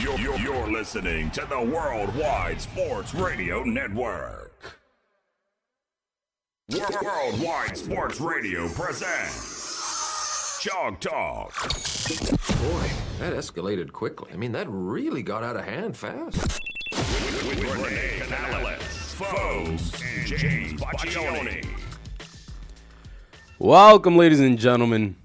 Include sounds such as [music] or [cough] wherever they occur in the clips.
You're, you're, you're listening to the Worldwide Sports Radio Network. Worldwide Sports Radio presents Chalk Talk. Boy, that escalated quickly. I mean, that really got out of hand fast. With, with, with Renee Canales, Foes, and James Baccioni. Welcome, ladies and gentlemen,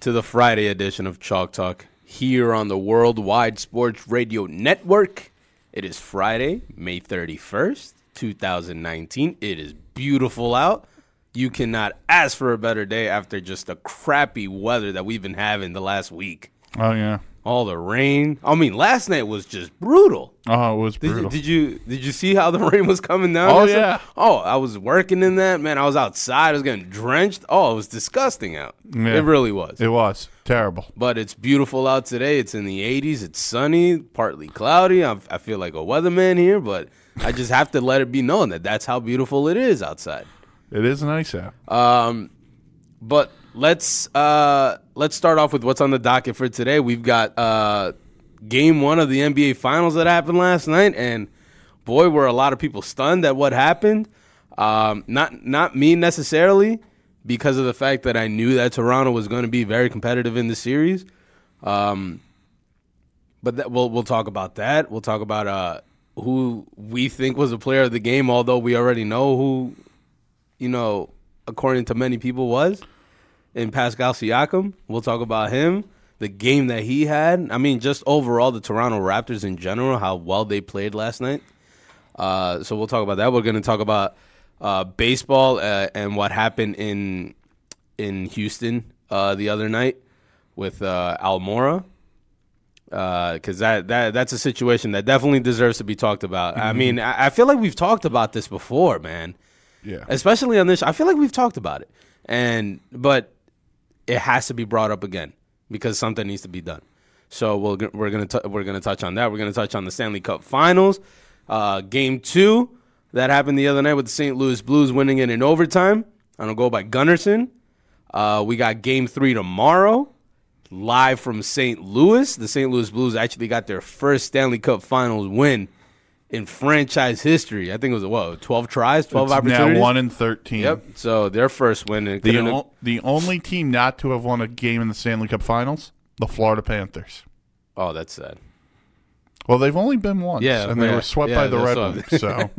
to the Friday edition of Chalk Talk here on the Worldwide Sports Radio Network. It is Friday, May 31st, 2019. It is beautiful out. You cannot ask for a better day after just the crappy weather that we've been having the last week. Oh yeah. All the rain. I mean, last night was just brutal. Oh, it was Did you, brutal. did you did you see how the [laughs] rain was coming down? Oh, yeah. Oh, I was working in that man. I was outside. I was getting drenched. Oh, it was disgusting out. Yeah. It really was. it was terrible. but it's beautiful out today. It's in the 80s. It's sunny, partly cloudy. I'm, I feel like a weatherman here, but I just have to let it be known that that's how beautiful it is outside. It is nice out. Um, but let's uh, let's start off with what's on the docket for today. We've got uh, game one of the NBA Finals that happened last night, and boy, were a lot of people stunned at what happened. Um, not not me necessarily, because of the fact that I knew that Toronto was going to be very competitive in the series. Um, but that, we'll we'll talk about that. We'll talk about uh, who we think was a player of the game, although we already know who you know, according to many people, was in Pascal Siakam. We'll talk about him, the game that he had. I mean, just overall, the Toronto Raptors in general, how well they played last night. Uh, so we'll talk about that. We're going to talk about uh, baseball uh, and what happened in in Houston uh, the other night with uh, Almora. Because that, that that's a situation that definitely deserves to be talked about. I mean, I, I feel like we've talked about this before, man Yeah. especially on this. I feel like we've talked about it, and but it has to be brought up again because something needs to be done. So we'll, we're gonna t- we're gonna touch on that. We're gonna touch on the Stanley Cup Finals, uh, Game Two that happened the other night with the St. Louis Blues winning it in overtime on a goal by Gunnarsson. Uh, we got Game Three tomorrow, live from St. Louis. The St. Louis Blues actually got their first Stanley Cup Finals win in franchise history. I think it was what twelve tries, twelve It's opportunities. now one in thirteen. Yep. So their first win. The o- the only team not to have won a game in the Stanley Cup Finals, the Florida Panthers. oh, that's sad. Well, they've only been once, Yeah, and they yeah, were swept yeah, by the Red Wings. So,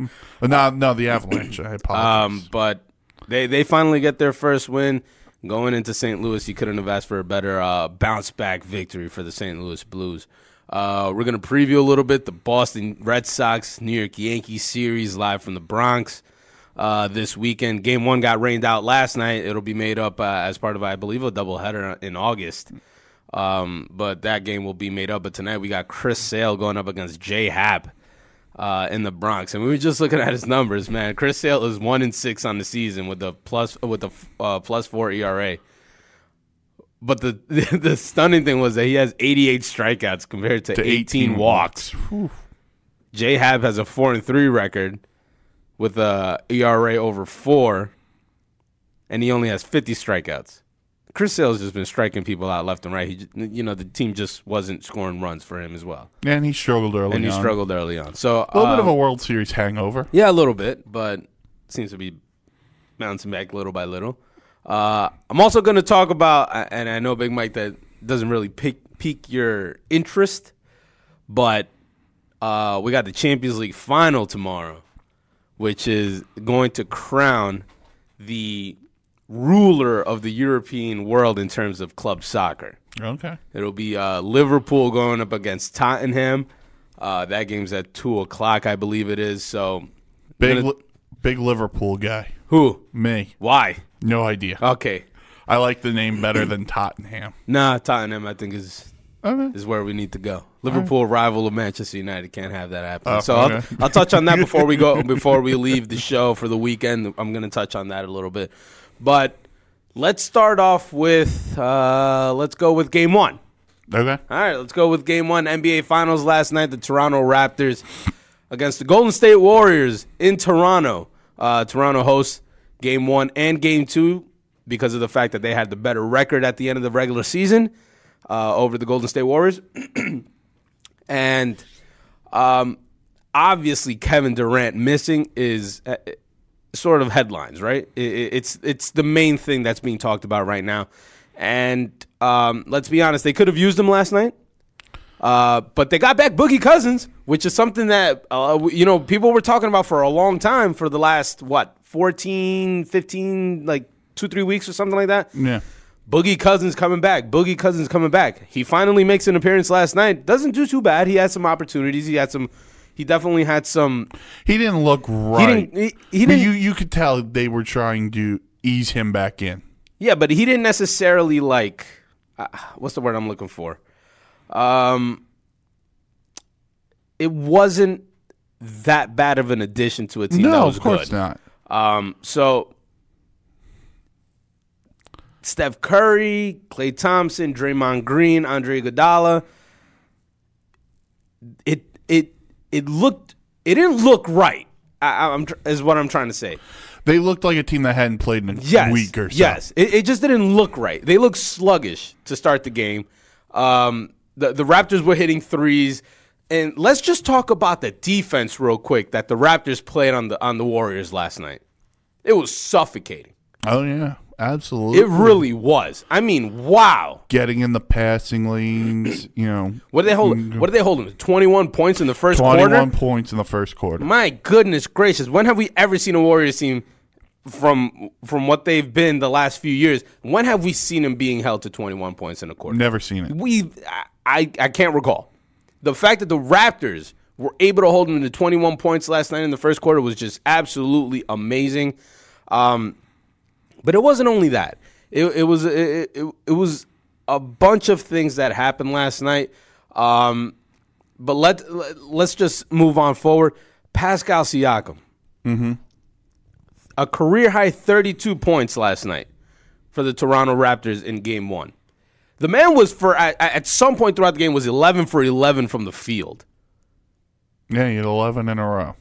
[laughs] no, no, the Avalanche. I apologize. Um, but they they finally get their first win going into St. Louis. You couldn't have asked for a better uh, bounce back victory for the St. Louis Blues. Uh, we're gonna preview a little bit the Boston Red Sox New York Yankees series live from the Bronx. Uh, this weekend, Game One got rained out last night. It'll be made up uh, as part of, I believe, a doubleheader in August. Um, but that game will be made up. But tonight we got Chris Sale going up against Jay Happ uh, in the Bronx, and we were just looking at his numbers. Man, Chris Sale is one in six on the season with the plus with the uh, plus four ERA. But the, [laughs] the stunning thing was that he has 88 strikeouts compared to, To 18, walks. J Happ has a four and three record with a ERA over four, and he only has 50 strikeouts. Chris Sale's just been striking people out left and right. He, you know, the team just wasn't scoring runs for him as well, and he struggled early and he on. struggled early on. So A little bit of a World Series hangover. yeah, a little bit, but seems to be bouncing back little by little. Uh, I'm also going to talk about, and I know Big Mike that doesn't really pique, pique your interest, but uh, we got the Champions League final tomorrow, which is going to crown the ruler of the European world in terms of club soccer. Okay. It'll be uh, Liverpool going up against Tottenham. Uh, that game's at two o'clock, I believe it is. So, Big, gonna- Li- big Liverpool guy. who? Me. Why? No idea. Okay. I like the name better than Tottenham. Nah, Tottenham, I think is Okay. is where we need to go. Liverpool rival of Manchester United can't have that happen. Oh, so I'll. I'll touch on that before we go [laughs] before we leave the show for the weekend. I'm going to touch on that a little bit, but let's start off with uh, let's go with game one. Okay. All right, let's go with game one. NBA Finals last night. The Toronto Raptors against the Golden State Warriors in Toronto. Uh, Toronto hosts game one and game two because of the fact that they had the better record at the end of the regular season uh, over the Golden State Warriors. [clears throat] And um, obviously, Kevin Durant missing is uh, sort of headlines, right? It's it's the main thing that's being talked about right now. And um, let's be honest, they could have used him last night. Uh, but they got back Boogie Cousins, which is something that uh, you know people were talking about for a long time for the last what 14, 15, like two three weeks or something like that. Yeah. Boogie Cousins coming back. Boogie Cousins coming back. He finally makes an appearance last night. Doesn't do too bad. He had some opportunities. He had some. He definitely had some. He didn't look right. didn't- he- he didn't- You you could tell they were trying to ease him back in. Yeah, but he didn't necessarily like. Uh, what's the word I'm looking for? Um, it wasn't that bad of an addition to a team that No, was of course good. not. Um, so Steph Curry, Klay Thompson, Draymond Green, Andre Iguodala. It it it looked it didn't look right. I, tr- is what I'm trying to say. They looked like a team that hadn't played in a Yes, week or so. yes. It, it just didn't look right. They looked sluggish to start the game. Um, the the Raptors were hitting threes, and let's just talk about the defense real quick that the Raptors played on the on the Warriors last night. It was suffocating. Oh yeah, absolutely. It really was. I mean, wow. getting in the passing lanes. [clears throat] You know, What did they hold? What did they hold them? Twenty one points in the first twenty-one quarter. points in the first quarter. My goodness gracious! When have we ever seen a Warriors team from from what they've been the last few years? When have we seen them being held to twenty one points in a quarter? Never seen it. we I I can't recall. The fact that the Raptors were able to hold them to 21 points last night in the first quarter was just absolutely amazing. Um, but it wasn't only that. It, it was it, it, it was a bunch of things that happened last night. Um, but let, let let's just move on forward. Pascal Siakam, a career high 32 points last night for the Toronto Raptors in Game One. The man was for at, at some point throughout the game was 11 for 11 from the field. Yeah, he had eleven in a row.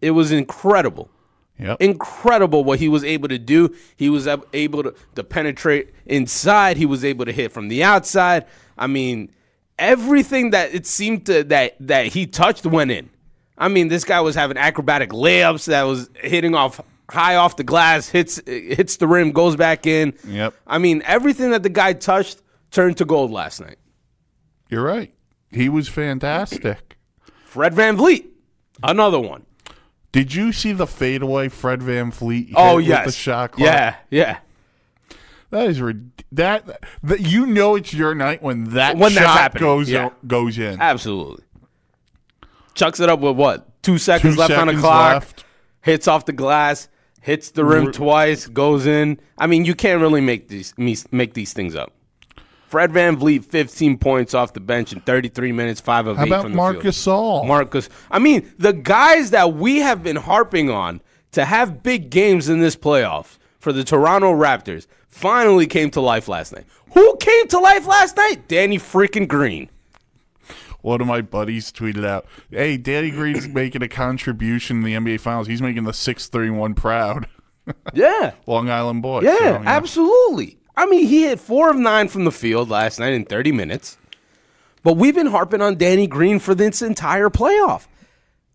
It was incredible. Yep. Incredible what he was able to do. He was able to, to penetrate inside. He was able to hit from the outside. I mean, everything that it seemed to that that he touched went in. I mean, this guy was having acrobatic layups that was hitting off high off the glass, hits hits the rim, goes back in. Yep. I mean, everything that the guy touched turned to gold last night. You're right. He was fantastic. Fred VanVleet, another one. Did you see the fadeaway Fred VanVleet? hit Oh with yes, the shot clock? yeah, yeah. that is that, that. You know it's your night when that When shot goes yeah. goes in. Absolutely. Chucks it up with what? Two seconds Two left on the clock. left. Hits off the glass. Hits the rim R- twice. Goes in. I mean, you can't really make these make these things up. Fred VanVleet, 15 points off the bench in 33 minutes, five of How eight about from the Marcus field. Gasol? Marcus. I mean, the guys that we have been harping on to have big games in this playoff for the Toronto Raptors finally came to life last night. Who came to life last night? Danny freaking Green. One of my buddies tweeted out, "Hey, Danny Green's [coughs] making a contribution in the NBA Finals. He's making the six three one proud." [laughs] Yeah. Long Island boy. Yeah, So, you know. I mean, he hit four of nine from the field last night in 30 minutes. But we've been harping on Danny Green for this entire playoff.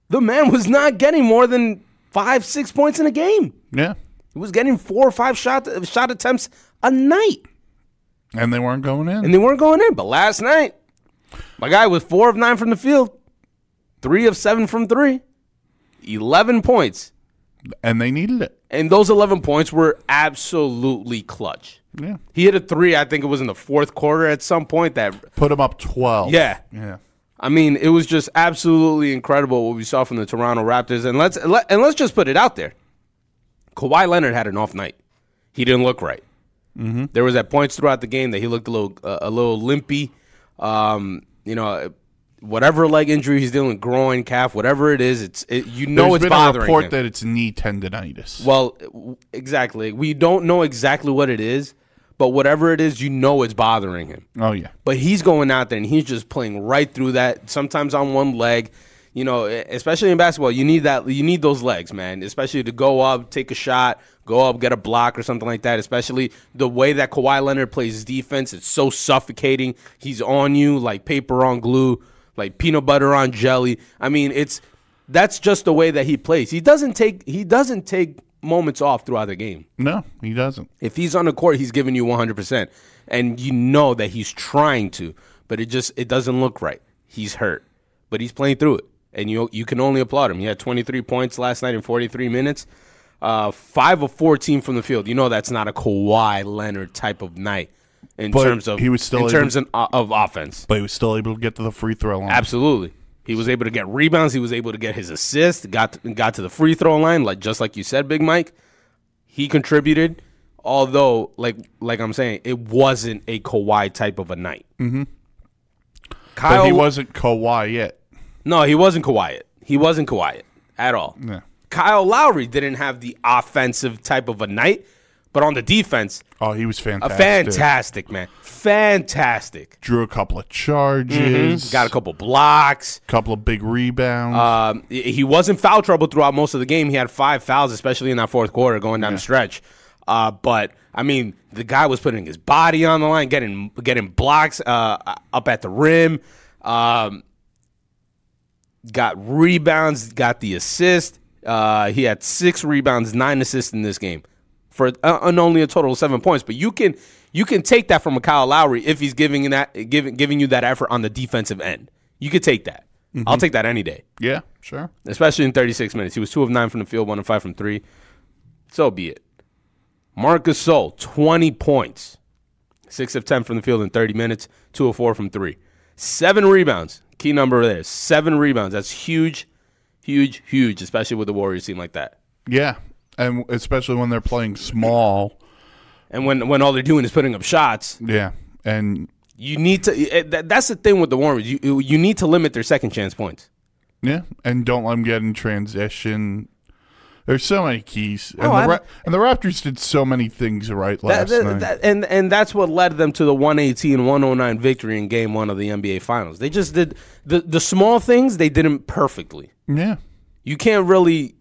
The man was not getting more than five, six points in a game. Yeah, He was getting four or five shot shot attempts a night, and they weren't going in. and they weren't going in. But last night, my guy was four of nine from the field, three of seven from three, 11 points. And they needed it. And those 11 points were absolutely clutch. Yeah, He hit a three. I think it was in the fourth quarter at some point. That put him up twelve. yeah, yeah. I mean, it was just absolutely incredible what we saw from the Toronto Raptors. And let's let, and let's just put it out there. Kawhi Leonard had an off night. He didn't look right. Mm-hmm. There was at points throughout the game that he looked a little uh, a little limpy. Um, you know, whatever leg injury he's dealing, with, groin, calf, whatever it is, it's it, you know There's it's been a report him. that it's knee tendonitis. Well, exactly. We don't know exactly what it is, but whatever it is, you know it's bothering him. oh yeah, But he's going out there and he's just playing right through that. Sometimes on one leg, you know, especially in basketball, you need that. You need those legs, man. Especially to go up, take a shot, go up, get a block or something like that. Especially the way that Kawhi Leonard plays defense, it's so suffocating. He's on you like paper on glue. Like peanut butter on jelly. I mean, it's that's just the way that he plays. He doesn't take he doesn't take moments off throughout the game. No, he doesn't. If he's on the court, he's giving you 100%. And you know that he's trying to, but it just it doesn't look right. He's hurt, but he's playing through it. And you you can only applaud him. He had 23 points last night in 43 minutes. Uh, 5 of 14 from the field. You know that's not a Kawhi Leonard type of night in But terms of he was still in able- terms of, of offense. But he was still able to get to the free throw line. Absolutely. He was able to get rebounds. He was able to get his assist. Got got to the free throw line, like just like you said, Big Mike. He contributed, although like like I'm saying, it wasn't a Kawhi type of a night. Mm-hmm. Kyle, But he wasn't Kawhi yet. no, he wasn't Kawhi. He wasn't Kawhi at all. Yeah. Kyle Lowry didn't have the offensive type of a night, but on the defense, Oh, he was a fantastic. fantastic man, fantastic. Drew a couple of charges. Got a couple blocks. couple of big rebounds. Um, he was in foul trouble throughout most of the game. He had five fouls, especially in that fourth quarter, going down the stretch. Uh, but I mean, the guy was putting his body on the line, getting getting blocks uh, up at the rim. Um, got rebounds, got the assist. Uh, he had six rebounds, nine assists in this game for uh, and only a total of seven points. But you can you can take that from a Kyle Lowry if he's giving that giving giving you that effort on the defensive end. You could take that. I'll take that any day, yeah, sure. especially in 36 minutes. He was two of nine from the field, one of five from three. So be it. Marcus Gasol, 20 points, six of 10 from the field in 30 minutes, two of four from three, seven rebounds. Key number there, seven rebounds. That's huge, huge, huge, especially with the Warriors team like that. Yeah, and especially when they're playing small. And when when all they're doing is putting up shots, Yeah, and you need to. eh, that- That's the thing with the Warriors. You you need to limit their second chance points. yeah, and don't let them get in transition. There's so many keys, and, Oh, the, Ra- and the Raptors did so many things right last That- that- night. that- and and that's what led them to the 118-109 victory in Game One of the NBA Finals. They just did the the small things. They did them perfectly. yeah, You can't really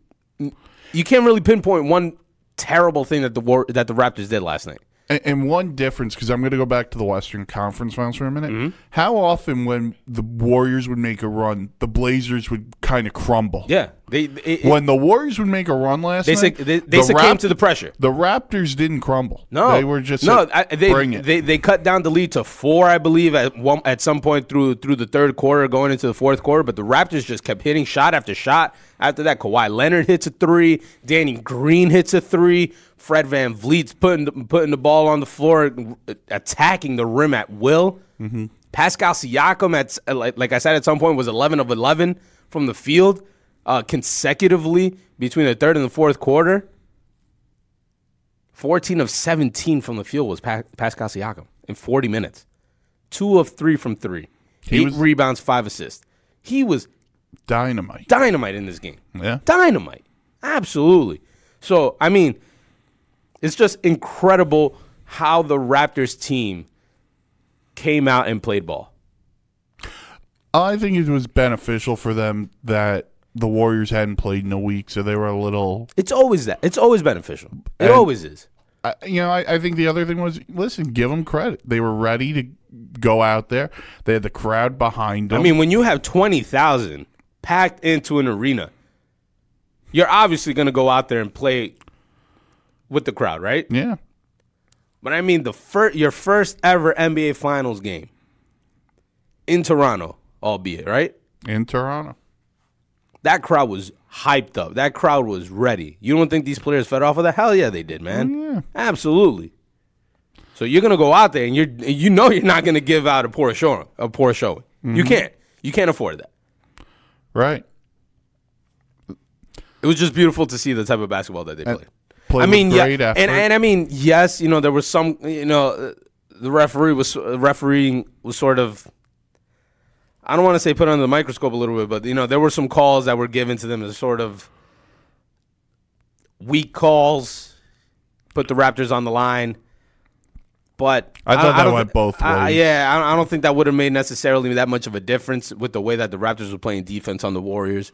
you can't really pinpoint one terrible thing that the war that the Raptors did last night. And, and one difference, because I'm going to go back to the Western Conference Finals for a minute. Mm-hmm. How often, when the Warriors would make a run, the Blazers would kind of crumble? Yeah, they it, When the Warriors would make a run last they night, they, they the succumbed Rap- to the pressure. The Raptors didn't crumble. No, they were just no. like, I, they, bring it. They they cut down the lead to four, I believe, at one at some point through through the third quarter, going into the fourth quarter. But the Raptors just kept hitting shot after shot. After that, Kawhi Leonard hits a three. Danny Green hits a three. Fred VanVleet's putting the, putting the ball on the floor, attacking the rim at will. Mm-hmm. Pascal Siakam, at like, like I said, at some point was eleven of eleven from the field uh, consecutively between the third and the fourth quarter. 14 of 17 from the field was pa- Pascal Siakam in 40 minutes. Two of three from three. He Eight was- rebounds, five assists. He was dynamite. dynamite in this game. Yeah. Dynamite. Absolutely. So, I mean, it's just incredible how the Raptors team came out and played ball. I think it was beneficial for them that the Warriors hadn't played in a week, so they were a little. It's always that. It's always beneficial. It And- always is. I, you know, I, I think the other thing was listen, give them credit. They were ready to go out there. They had the crowd behind them. I mean, when you have 20,000 packed into an arena, you're obviously going to go out there and play with the crowd, right? yeah, But I mean, the fir- your first ever NBA Finals game in Toronto, albeit, right? in Toronto. That crowd was hyped up. That crowd was ready. You don't think these players fed off of that? Hell yeah, they did, man. yeah. Absolutely. So you're gonna go out there and you're you know you're not gonna give out a poor showing. A poor showing. You mm-hmm. can't. You can't afford that. Right. It was just beautiful to see the type of basketball that they played. Played I mean, yeah, great and and I mean, yes, you know, there was some, you know, the referee was refereeing was sort of. I don't want to say put under the microscope a little bit, but you know, there were some calls that were given to them as sort of weak calls, put the Raptors on the line. But I thought that don't went thi- both I- ways. yeah, I don't- I don't think that would have made necessarily that much of a difference with the way that the Raptors were playing defense on the Warriors.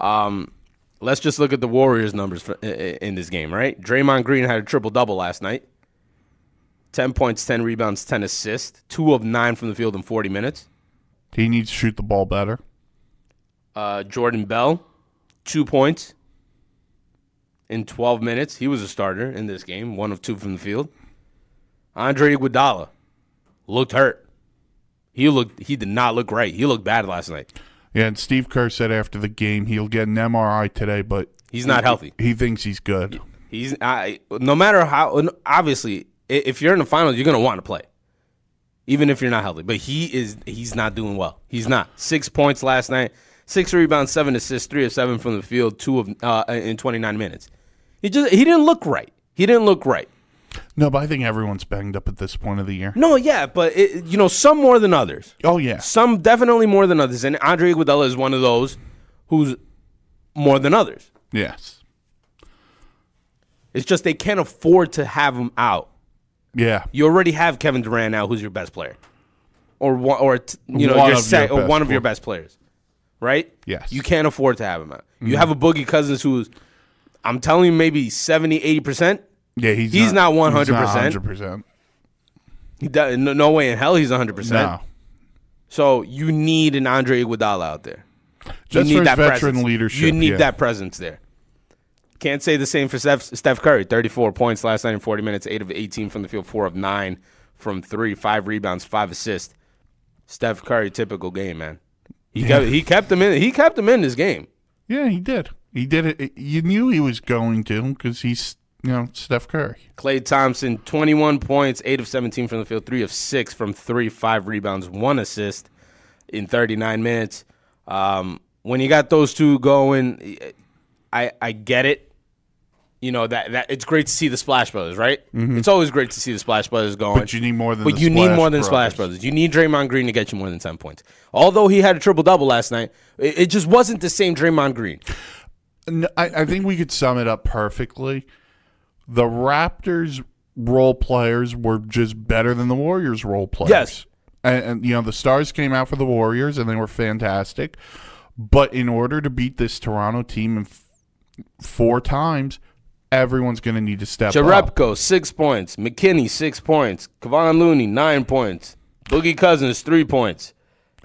Um, let's just look at the Warriors numbers for, i- i- in this game, right? Draymond Green had a triple double last night 10 points, 10 rebounds, 10 assists, two of nine from the field in 40 minutes. He needs to shoot the ball better. Uh, Jordan Bell, two points in 12 minutes. He was a starter in this game, one of two from the field. Andre Iguodala looked hurt. He looked. He did not look right. He looked bad last night. Yeah, and Steve Kerr said after the game he'll get an MRI today, but He's not healthy. he thinks he's good. He's I, no matter how. Obviously, if you're in the finals, you're gonna want to play, even if you're not healthy. But he is. He's not doing well. He's not. Six points last night. Six rebounds, seven assists, three of seven from the field, two of uh, in 29 minutes. He just he didn't look right. He didn't look right. No, but I think everyone's banged up at this point of the year. No, yeah, but it, you know, some more than others. Oh yeah, Some definitely more than others, and Andre Iguodala is one of those who's more than others. yes, It's just they can't afford to have him out. Yeah. You already have Kevin Durant now, who's your best player, or one, or t- you know, One your of sec- your or best one of your players. best players, right? Yes. You can't afford to have him out. You mm-hmm. have a Boogie Cousins who's, I'm telling you, maybe 70, 80 percent. Yeah, he's He's not he's 100%. 100%. He does, no, no way in hell he's 100 percent. No, So you need an Andre Iguodala out there. just you for his that veteran presence. leadership. You need yeah. that presence there. Can't say the same for Steph, Steph Curry. 34 points last night in 40 minutes, 8 of 18 from the field, 4 of 9 from 3, 5 rebounds, 5 assists. Steph Curry typical game, man. He kept he kept them in he kept them in this game. Yeah, he did. He did it. You knew he was going to because he's you know Steph Curry. Klay Thompson 21 points, 8 of 17 from the field, 3 of 6 from 3, 5 rebounds, 1 assist in 39 minutes. Um, when you got those two going, I I get it. You know that that it's great to see the Splash Brothers, right? Mm-hmm. It's always great to see the Splash Brothers going. But you need more than But the you need Splash more than Splash Brothers. Brothers. You need Draymond Green to get you more than ten points. Although he had a triple double last night, it, it just wasn't the same Draymond Green. No, I, I think we could sum it up perfectly. The Raptors role players were just better than the Warriors role players. Yes. And, and you know the stars came out for the Warriors and they were fantastic. But in order to beat this Toronto team in four times, everyone's going to need to step up. Jerebko six points, McKinnie six points, Kevon Looney nine points, Boogie Cousins three points.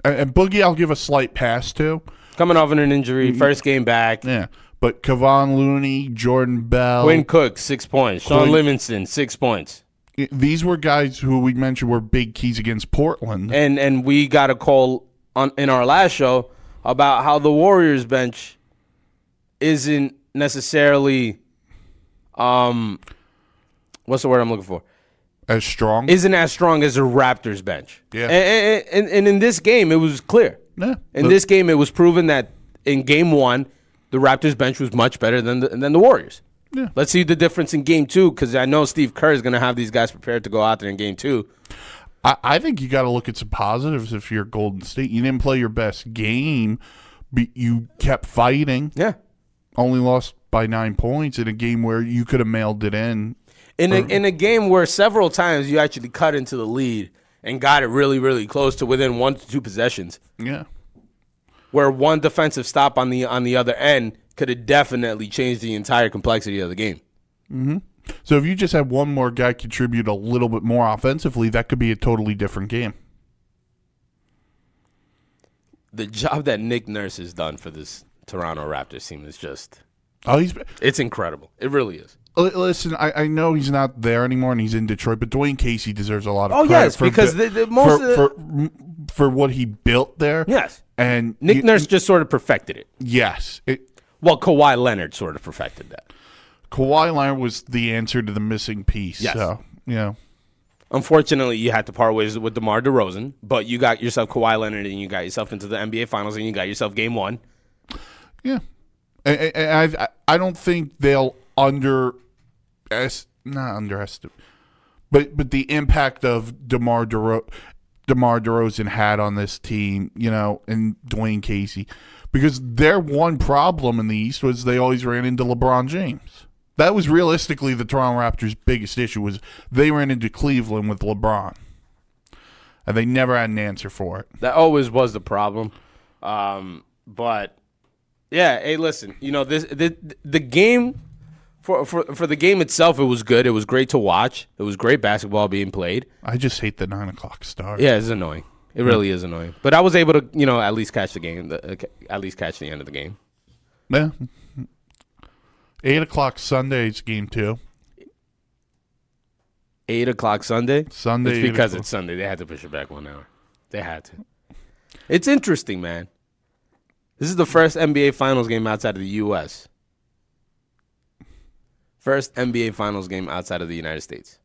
And, and Boogie, I'll give a slight pass to. Coming off an Mm-hmm. injury, first game back. Yeah, but Kevon Looney, Jordan Bell, Quinn Cook six points, Shaun Quinn- Livingston six points, these were guys who we mentioned were big keys against Portland. and and we got a call on in our last show about how the Warriors bench isn't necessarily um what's the word I'm looking for as strong. isn't as strong as the Raptors bench. Yeah. and, and, and, in this game it was clear. yeah, In this game, it was proven that in game one, the Raptors bench was much better than the, than the Warriors. Yeah. Let's see the difference in game two because I know Steve Kerr is going to have these guys prepared to go out there in game two. I, I think you got to look at some positives if you're Golden State. You didn't play your best game, but you kept fighting. Yeah. Only lost by nine points in a game where you could have mailed it in. In a, in a game where several times you actually cut into the lead and got it really, really close to within one to two possessions, Yeah, where one defensive stop on the on the other end could have definitely changed the entire complexity of the game. Hmm. so if you just had one more guy contribute a little bit more offensively, that could be a totally different game. The job that Nick Nurse has done for this Toronto Raptors team is just Oh, he's it's incredible. It really is. Listen, I, I know he's not there anymore and he's in Detroit, but Dwane Casey deserves a lot of Oh, credit yes, for because the- the- most for, the- for for what he built there. Yes. and Nick you- Nurse just sort of perfected it. yes, it, Well, Kawhi Leonard sort of perfected that. Kawhi Leonard was the answer to the missing piece. Yes. So you know, Unfortunately, you had to part ways with DeMar DeRozan, but you got yourself Kawhi Leonard and you got yourself into the NBA Finals and you got yourself game one. Yeah, and I I don't think they'll under not underestimate, but but the impact of Demar DeRo, Demar Derozan had on this team, you know, and Dwane Casey, because their one problem in the East was they always ran into LeBron James. That was realistically the Toronto Raptors' biggest issue was they ran into Cleveland with LeBron, and they never had an answer for it. That always was the problem. Um, but yeah, hey, listen, you know this the the game for, for for the game itself, it was good. It was great to watch. It was great basketball being played. I just hate the nine o'clock start. Yeah, it's annoying. It really is annoying. But I was able to, you know, at least catch the game. The, uh, at least catch the end of the game. Yeah. Eight o'clock Sunday's game two. Eight o'clock Sunday. Sunday. It's because it's Sunday. They had to push it back one hour. They had to. It's interesting, man. This is the first NBA Finals game outside of the U.S. First NBA Finals game outside of the United States.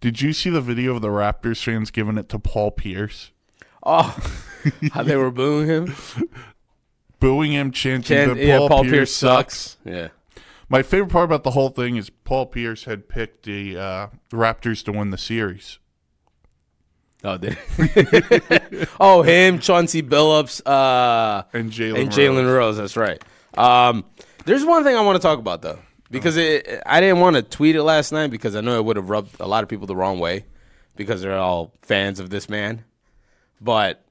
Did you see the video of the Raptors fans giving it to Paul Pierce, Oh, how they were booing him. [laughs] booing him, chanting Chan- that yeah, Paul, Paul Pierce, Pierce sucks. sucks. Yeah. My favorite part about the whole thing is Paul Pierce had picked the uh, Raptors to win the series. Oh, did [laughs] oh him, Chauncey Billups, uh, And Jalen and Jalen Rose. Rose. That's right. Um, there's one thing I want to talk about though, because it, I didn't want to tweet it last night because I know it would have rubbed a lot of people the wrong way because they're all fans of this man. But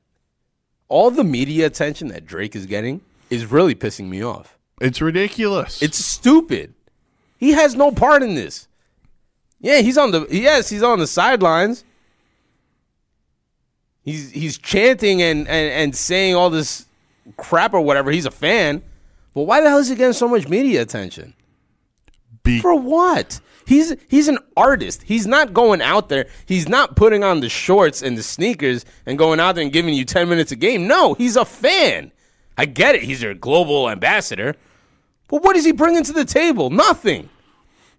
all the media attention that Drake is getting is really pissing me off. It's ridiculous. It's stupid. He has no part in this. Yeah, he's on the yes, he's on the sidelines. He's he's chanting and, and, and saying all this crap or whatever. He's a fan. But why the hell is he getting so much media attention? Be- For what? He's he's an artist. He's not going out there. He's not putting on the shorts and the sneakers and going out there and giving you 10 minutes a game. No, he's a fan. I get it. He's your global ambassador. But what is he bringing to the table? Nothing.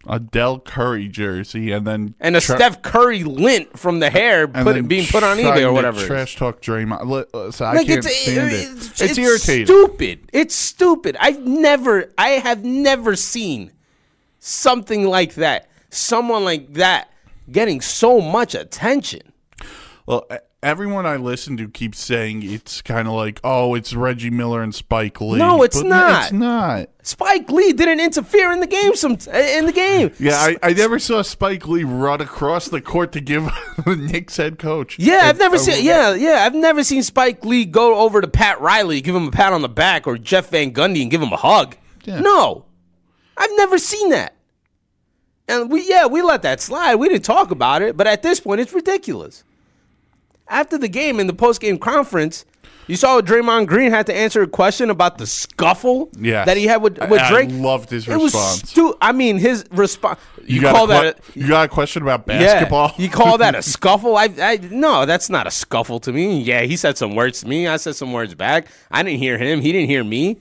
A Dell Curry jersey, and then And a tra- Steph Curry lint from the hair put, being put on eBay or whatever. Trash talk Draymond. Li- uh, listen, I Like, can't it's, stand it- it. it's, It's, irritating. Stupid. It's stupid. I've never, I have never seen something like that. Someone like that getting so much attention. Well, everyone I listen to keeps saying it's kind of like, oh, it's Reggie Miller and Spike Lee. No, it's But not. It's not. Spike Lee didn't interfere in the game. Some in the game. Yeah, I, I never saw Spike Lee run across the court to give [laughs] the Knicks head coach. Yeah, I've never seen. Yeah, yeah, I've never seen Spike Lee go over to Pat Riley, give him a pat on the back, or Jeff Van Gundy and give him a hug. Yeah. No, I've never seen that. And we, yeah, we let that slide. We didn't talk about it, but at this point, it's ridiculous. After the game in the post game conference, you saw Draymond Green had to answer a question about the scuffle Yes. that he had with, with I- I Drake. loved his It response. stu- I mean, his response. You, got call a that? A, you got a question about basketball? yeah. You call that a [laughs] scuffle? I, I no, that's not a scuffle to me. Yeah, he said some words to me. I said some words back. I didn't hear him. He didn't hear me.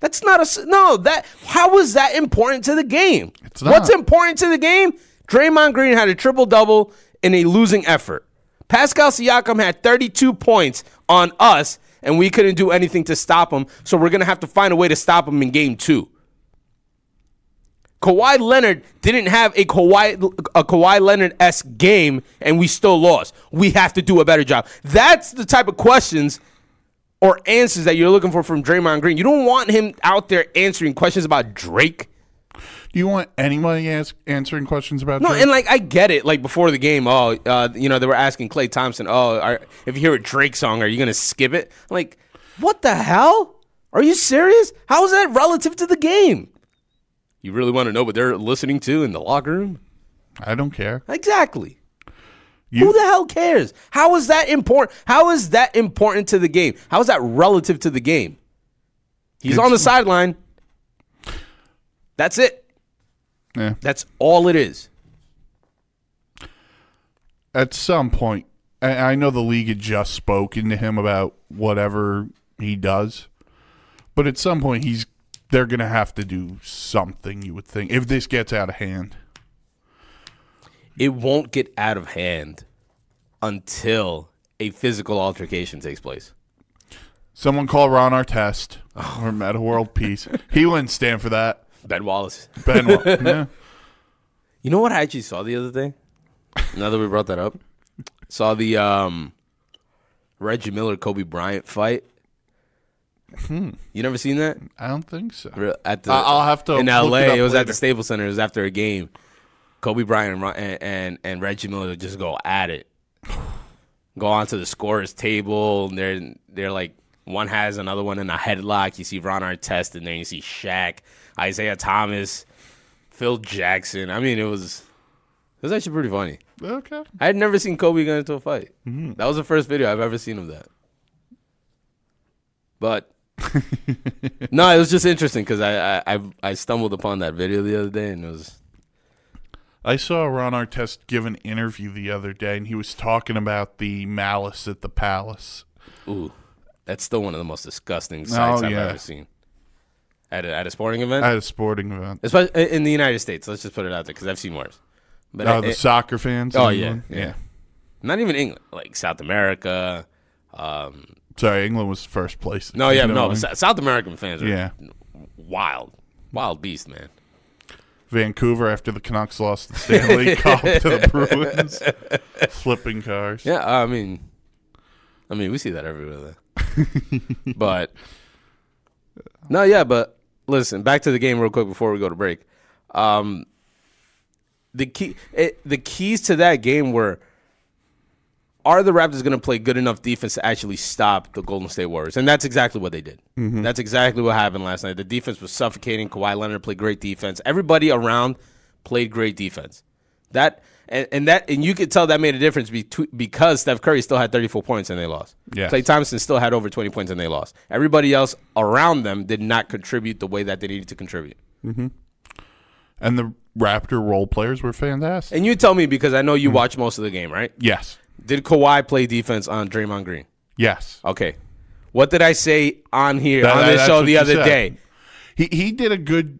That's not a no. That how was that important to the game? It's What's important to the game? Draymond Green had a triple double in a losing effort. Pascal Siakam had 32 points on us, and we couldn't do anything to stop him. So we're gonna have to find a way to stop him in game two. Kawhi Leonard didn't have a Kawhi a Kawhi Leonard esque game, and we still lost. We have to do a better job. That's the type of questions or answers that you're looking for from Draymond Green. You don't want him out there answering questions about Drake. Do you want anybody ask, answering questions about No, Drake? and like I get it. Like before the game, oh, uh, you know, they were asking Klay Thompson, oh, are, if you hear a Drake song, are you gonna skip it? Like, what the hell? Are you serious? How is that relative to the game? You really want to know what they're listening to in the locker room? I don't care. Exactly. You- Who the hell cares? How is that important? How is that important to the game? How is that relative to the game? He's on the sideline. That's it. Yeah. That's all it is. At some point, I, I know the league had just spoken to him about whatever he does, but at some point, he's they're going to have to do something. You would think if this gets out of hand. It won't get out of hand until a physical altercation takes place. Someone call Ron Artest oh. or Meta World Peace. He wouldn't stand for that. Ben Wallace. Ben, [laughs] yeah. You know what I actually saw the other day? Now that we brought that up, saw the um, Reggie Miller Kobe Bryant fight. You never seen that? I don't think so. Re- At the I- I'll have to in look L.A. it It, up was at later. the Staples Center. It was after a game. Kobe Bryant and and and, and Reggie Miller would just go at it. [sighs] Go onto the scorers table. And they're they're like one has another one in a headlock. You see Ron Artest in there. You see Shaq, Isiah Thomas, Phil Jackson. I mean, it was it was actually pretty funny. Okay. I had never seen Kobe get into a fight. Mm-hmm. That was the first video I've ever seen of that. But [laughs] no, it was just interesting because I, I I I stumbled upon that video the other day and it was I saw Ron Artest give an interview the other day, and he was talking about the malice at the palace. ooh, that's still one of the most disgusting sights I've Oh, yeah. ever seen at a, at a sporting event, at a sporting event. especially in the United States. Let's just put it out there because I've seen worse. But Oh, it- the soccer fans. Oh, yeah, England? yeah. not even England, like South America. Um, Sorry, England was first place. no, yeah, You know no, what I mean? S- South American fans are Yeah. wild, wild beast, man. Vancouver after the Canucks lost the Stanley [laughs] Cup to the Bruins, flipping cars. Yeah, I mean, I mean, we see that everywhere. There. [laughs] but no, yeah, but listen, back to the game real quick before we go to break. Um, the key, it, the keys to that game were: Are the Raptors going to play good enough defense to actually stop the Golden State Warriors? And that's exactly what they did. That's exactly what happened last night. The defense was suffocating. Kawhi Leonard played great defense. Everybody around played great defense. That and, and that and you could tell that made a difference betw- because Steph Curry still had 34 points and they lost. Klay Thompson still had over 20 points and they lost. Everybody else around them did not contribute the way that they needed to contribute. Mm-hmm. And the Raptor role players were fantastic. And you tell me because I know you watched most of the game, right? Yes. Did Kawhi play defense on Draymond Green? Yes. Okay. What did I say on here That- on this show the other said. day? He he did a good.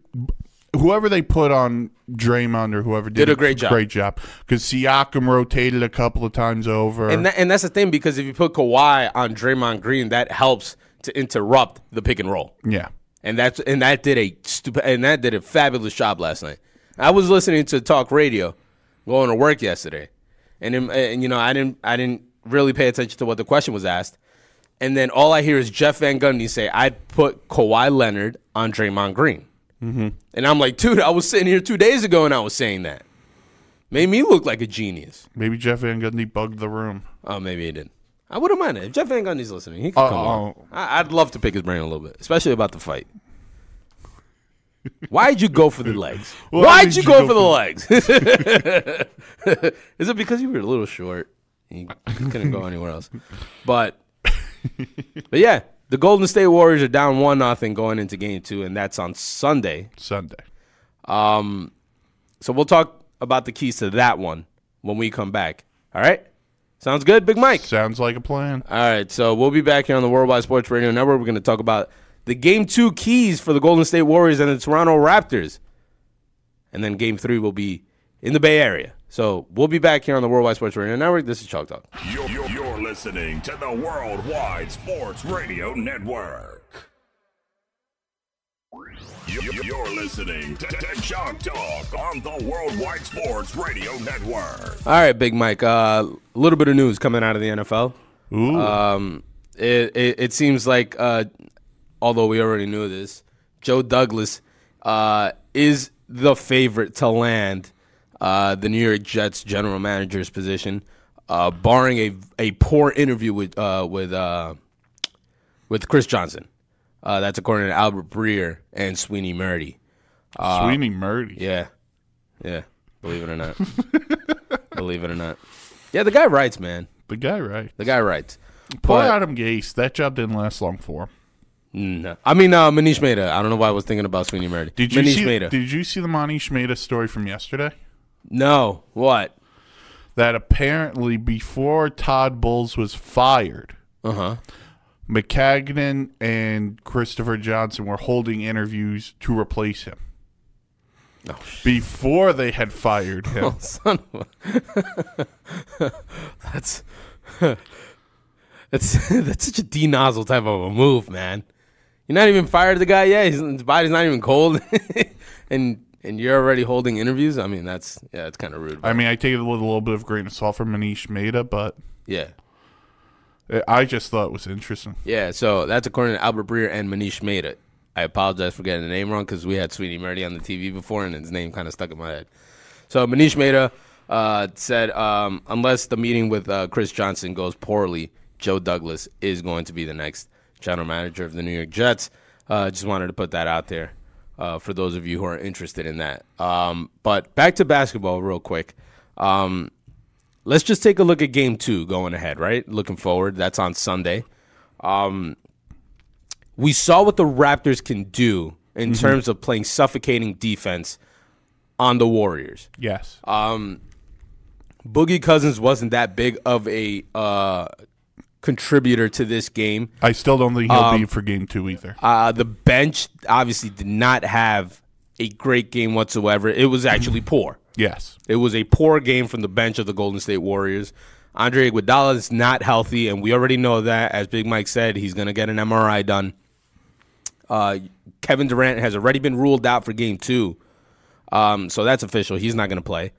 Whoever they put on Draymond or whoever did, Did a great job. Great job because Siakam rotated a couple of times over. And that, and that's the thing because if you put Kawhi on Draymond Green, that helps to interrupt the pick and roll. yeah. and that's and that did a stupid and that did a fabulous job last night. I was listening to talk radio, going to work yesterday, and and you know I didn't I didn't really pay attention to what the question was asked, and then all I hear is Jeff Van Gundy say I'd put Kawhi Leonard on Draymond Green, mm-hmm. and I'm like, dude, I was sitting here two days ago and I was saying that. Made me look like a genius. Maybe Jeff Van Gundy bugged the room. Oh, maybe he didn't. I wouldn't mind it. If Jeff Van Gundy's listening, he could Oh, come on. I, I'd love to pick his brain a little bit, especially about the fight. Why'd you go for the legs? [laughs] Why Why'd you you go, go for the legs? [laughs] Is it because you were a little short? You couldn't go anywhere else. But, but yeah, the Golden State Warriors are down one nothing going into Game Two, and that's on Sunday. Sunday. Um, so we'll talk about the keys to that one when we come back. All right, sounds good, Big Mike. Sounds like a plan. All right, so we'll be back here on the Worldwide Sports Radio Network. We're going to talk about the game two keys for the Golden State Warriors and the Toronto Raptors. And then game three will be in the Bay Area. So we'll be back here on the Worldwide Sports Radio Network. This is Chalk Talk. You're, you're, you're listening to the Worldwide Sports Radio Network. You- you- You're listening to, to Chalk Talk on the Worldwide Sports Radio Network. All right, Big Mike. Uh, a little bit of news coming out of the NFL. Ooh. Um, it, it, it seems like, uh, although we already knew this, Joe Douglas uh, is the favorite to land uh, the New York Jets general manager's position, uh, barring a a poor interview with uh, with uh, with Chris Johnson. Uh, that's according to Albert Breer and Sweeny Murti. Sweeny Murti. Yeah, yeah. Believe it or not. [laughs] believe it or not. Yeah, the guy writes, man. The guy, right? The guy writes. Poor But- Adam Gase. That job didn't last long for him. No. I mean, uh, Manish Mehta. I don't know why I was thinking about Sweeny Murti. Did you Manish see? Mehta. Did you see the Manish Mehta story from yesterday? no. What? That apparently before Todd Bowles was fired, Uh huh. Maccagnan and Christopher Johnson were holding interviews to replace him. Oh, Before they had fired [laughs] him. oh, son of a. [laughs] that's. [laughs] that's that's such a D nozzle type of a move, man. You're not even fired the guy yet. His, his body's not even cold, and and you're already holding interviews. I mean, that's yeah, it's kind of rude. I mean, I take it with a little bit of grain of salt from Manish Mehta, but yeah. I just thought it was interesting. Yeah, so that's according to Albert Breer and Manish Mehta. I apologize for getting the name wrong because we had Sweetie Murdy on the TV before and his name kind of stuck in my head. So Manish Mehta uh, said um, unless the meeting with uh, Chris Johnson goes poorly, Joe Douglas is going to be the next general manager of the New York Jets. Uh, just wanted to put that out there uh, for those of you who are interested in that. Um, but back to basketball, real quick. Um, let's just take a look at game two going ahead, right? Looking forward. That's on Sunday. Um, we saw what the Raptors can do in terms of playing suffocating defense on the Warriors. Yes. Boogie Cousins wasn't that big of a uh, contributor to this game. I still don't think he'll be for game two either. Uh, the bench obviously did not have a great game whatsoever. It was actually [clears throat] poor. yes. It was a poor game from the bench of the Golden State Warriors. Andre Iguodala is not healthy, and we already know that. As Big Mike said, he's going to get an MRI done. Uh, Kevin Durant has already been ruled out for Game Two, um, so that's official. He's not going to play.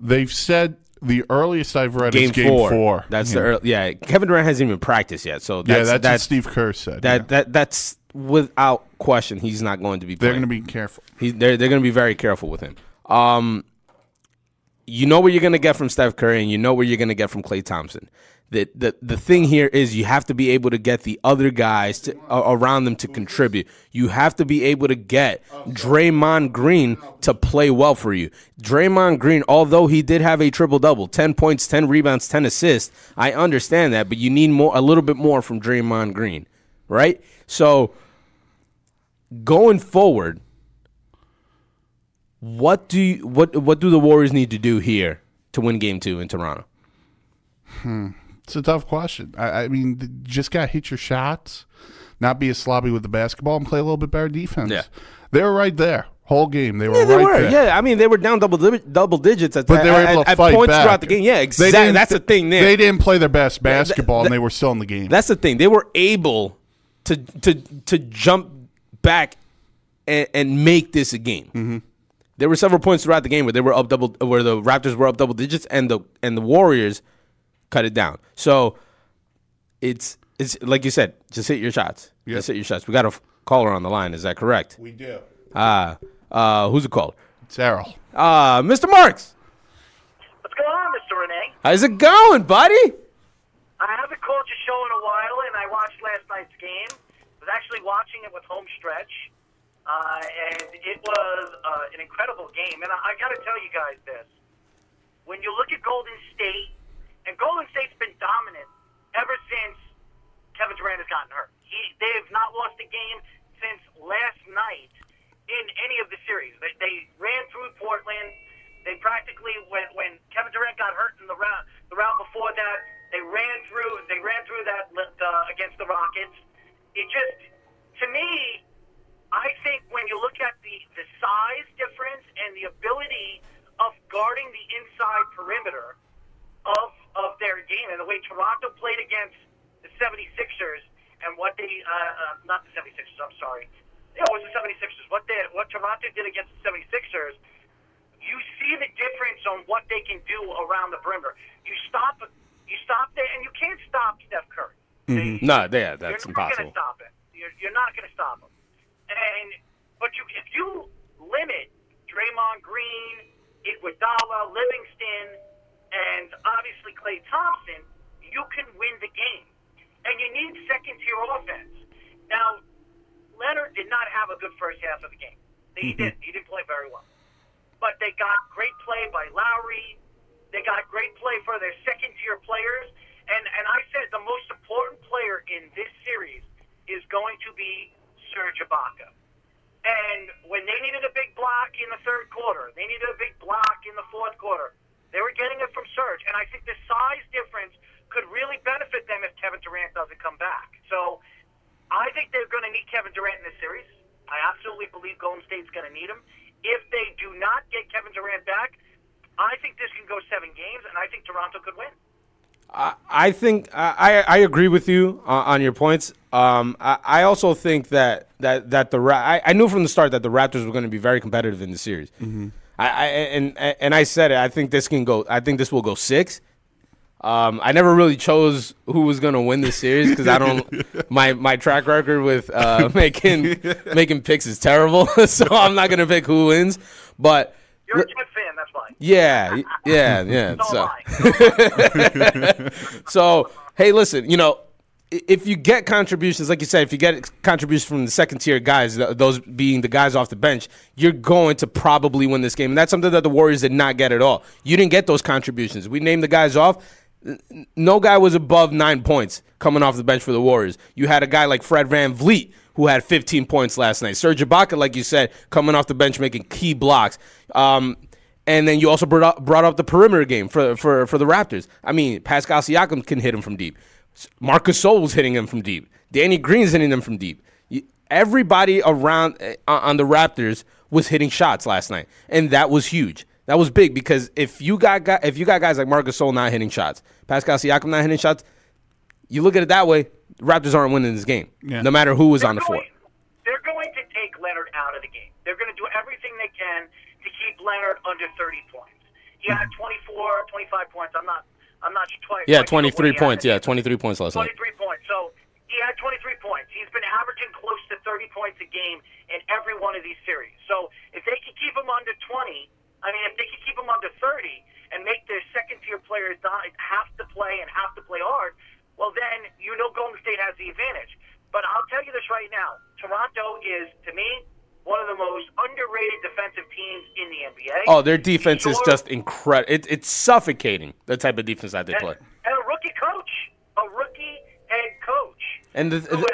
They've said the earliest I've read Game, is game four. four. That's yeah. the early, yeah. Kevin Durant hasn't even practiced yet, so yeah, that's that's, that's what Steve Kerr said. that yeah. that that's without question. He's not going to be. They're going to be careful. He's, they're they're going to be very careful with him. Um, you know what you're going to get from Steph Curry, and you know what you're going to get from Klay Thompson. The, the the thing here is you have to be able to get the other guys to, uh, around them to contribute. You have to be able to get Draymond Green to play well for you. Draymond Green, although he did have a triple double, ten points, ten rebounds, ten assists, I understand that, but you need more, a little bit more from Draymond Green, right? So going forward, what do you, what what do the Warriors need to do here to win Game Two in Toronto? It's a tough question. I, I mean, just got to hit your shots, not be a sloppy with the basketball, and play a little bit better defense. Yeah. They were right there. Whole game. They were Yeah, they right were. there. Yeah, I mean they were down double di- double digits at, But they were at, able to at fight points back. throughout the game. Yeah, exactly. That's the thing. There. They didn't play their best basketball, th- and they were still in the game. That's the thing. They were able to to to jump back and, and make this a game. Mm-hmm. There were several points throughout the game where they were up double, where the Raptors were up double digits, and the and the Warriors cut it down. So it's it's like you said, just hit your shots. Yep. Just hit your shots. We got a f- caller on the line. Is that correct? we do. Ah, uh, who's the caller? It's Errol. Uh, Mr. Marks. What's going on, Mr. Renee? How's it going, buddy? I haven't called your show in a while, and I watched last night's game. I was actually watching it with home stretch, uh, and it was uh, an incredible game. And I, I got to tell you guys this: when you look at Golden State, and Golden State's been dominant ever since Kevin Durant has gotten hurt. He, they have not lost a game since last night in any of the series. They, they ran through Portland. They practically, when, when Kevin Durant got hurt in the round, the round before that, they ran through. They ran through that uh, against the Rockets. It just, to me, I think when you look at the the size difference and the ability of guarding the inside perimeter of of their game and the way Toronto played against the 76ers and what they uh, uh, not the 76ers, I'm sorry. Yeah, it was the 76ers. What they what Toronto did against the 76ers, you see the difference on what they can do around the perimeter. You stop you stop there and you can't stop Steph Curry. They- No, yeah, that's you're not impossible. to stop it. You're, you're not going to stop him. And but you, if you limit Draymond Green, Iguodala, Livingston, and obviously Klay Thompson, you can win the game. And you need second tier offense. Now, Leonard did not have a good first half of the game. He mm-hmm. didn't. He didn't play very well. But they got great play by Lowry. They got great play for their second tier players. And and I said the most important player in this series is going to be Serge Ibaka. And when they needed a big block in the third quarter, they needed a big block in the fourth quarter. They were getting it from Serge, and I think the size difference could really benefit them if Kevin Durant doesn't come back. So I think they're going to need Kevin Durant in this series. I absolutely believe Golden State's going to need him. If they do not get Kevin Durant back, I think this can go seven games, and I think Toronto could win. I, think I, I agree with you uh, on your points. Um, I, I also think that that that the Ra- I, I knew from the start that the Raptors were going to be very competitive in the series. I, I and and I said it. I think this can go. I think this will go six. Um, I never really chose who was going to win this series because I don't. [laughs] my my track record with uh, [laughs] making making picks is terrible, [laughs] so I'm not going to pick who wins. But You're a Jet fan, that's why. yeah, yeah, yeah. So So am I. so hey, listen, you know, if you get contributions, like you said, if you get contributions from the second tier guys, those being the guys off the bench, you're going to probably win this game. And that's something that the Warriors did not get at all. You didn't get those contributions. We named the guys off. No guy was above nine points coming off the bench for the Warriors. You had a guy like Fred VanVleet who had 15 points last night. Serge Ibaka, like you said, coming off the bench making key blocks. Um, and then you also brought up, brought up the perimeter game for, for, for the Raptors. I mean, Pascal Siakam can hit him from deep. Marc Gasol was hitting him from deep. Danny Green's hitting them from deep. Everybody around uh, on the Raptors was hitting shots last night, and that was huge. That was big because if you got guy- if you got guys like Marc Gasol not hitting shots, Pascal Siakam not hitting shots, you look at it that way. Raptors aren't winning this game, Yeah. no matter who was They're on the floor. They're going to take Leonard out of the game. They're going to do everything they can to keep Leonard under 30 points. He had 24, 25 points. I'm not. I'm not sure twice. Yeah, 23 points. Yeah, 23 points last night. 23 points. So he had 23 points. He's been averaging close to 30 points a game in every one of these series. So if they can keep him under 20, I mean, if they can keep him under 30 and make their second tier players not have to play and have to play hard, well, then you know Golden State has the advantage. But I'll tell you this right now Toronto is, to me, one of the most underrated defensive teams in the NBA. Oh, their defense is just incredible. It, it's suffocating the type of defense that they play. and, and a rookie coach, a rookie head coach. And the, the- has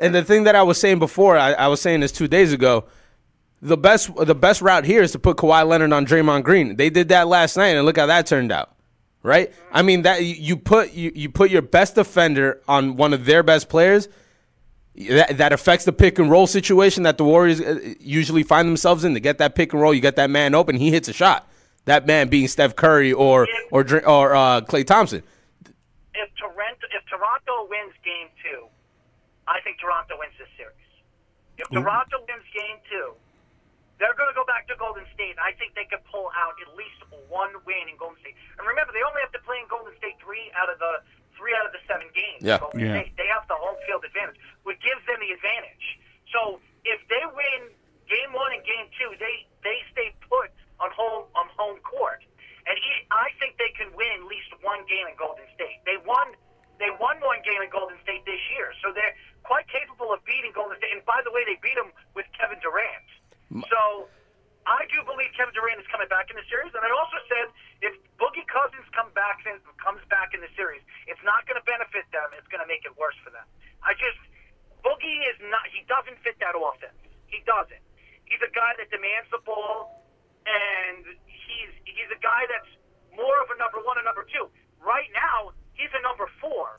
and the thing that I was saying before, I, I was saying this two days ago. The best the best route here is to put Kawhi Leonard on Draymond Green. They did that last night, and look how that turned out. Right? I mean that you put you, you put your best defender on one of their best players. That, that affects the pick and roll situation that the Warriors uh, usually find themselves in. To get that pick and roll, you get that man open, he hits a shot. That man being Steph Curry or or or uh, Klay Thompson. if Toronto if Toronto wins game two, I think Toronto wins this series. If Toronto wins game two, they're going to go back to Golden State. I think they could pull out at least one win in Golden State. And remember, they only have to play in Golden State three out of the three out of the seven games. Yeah. Golden Yeah. State, they have the home field advantage, which gives them the advantage. So if they win game one and game two, they they stay put on home on home court. And I think they can win at least one game in Golden State. They won they won one game in Golden State this year, so they're quite capable of beating Golden State. And by the way, they beat them with Kevin Durant. So I do believe Kevin Durant is coming back in the series, and I also said if Boogie Cousins come back in, comes back in the series, it's not going to benefit them. It's going to make it worse for them. I just Boogie is not. He doesn't fit that offense. He doesn't. He's a guy that demands the ball, and he's he's a guy that's more of a number one and number two. Right now, he's a number four.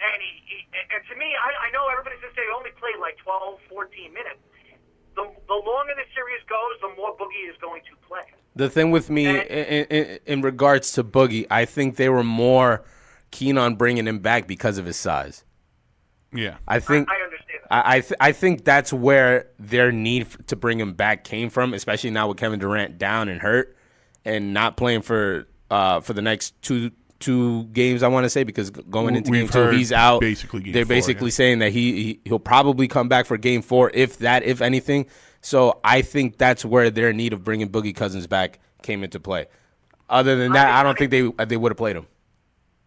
And he, he and to me, I, I know everybody's gonna say he only played like 12, 14 minutes. The, the longer the series goes, the more Boogie is going to play. The thing with me in, in, in regards to Boogie, I think they were more keen on bringing him back because of his size. Yeah. I think I understand that. I I, th- I think that's where their need f- to bring him back came from, especially now with Kevin Durant down and hurt and not playing for uh, for the next two two games. I want to say because going into We've game two, he's out. basically game They're four, basically yeah. saying that he, he he'll probably come back for game four, if that, if anything. So I think that's where their need of bringing Boogie Cousins back came into play. Other than that, I don't think they they would have played him.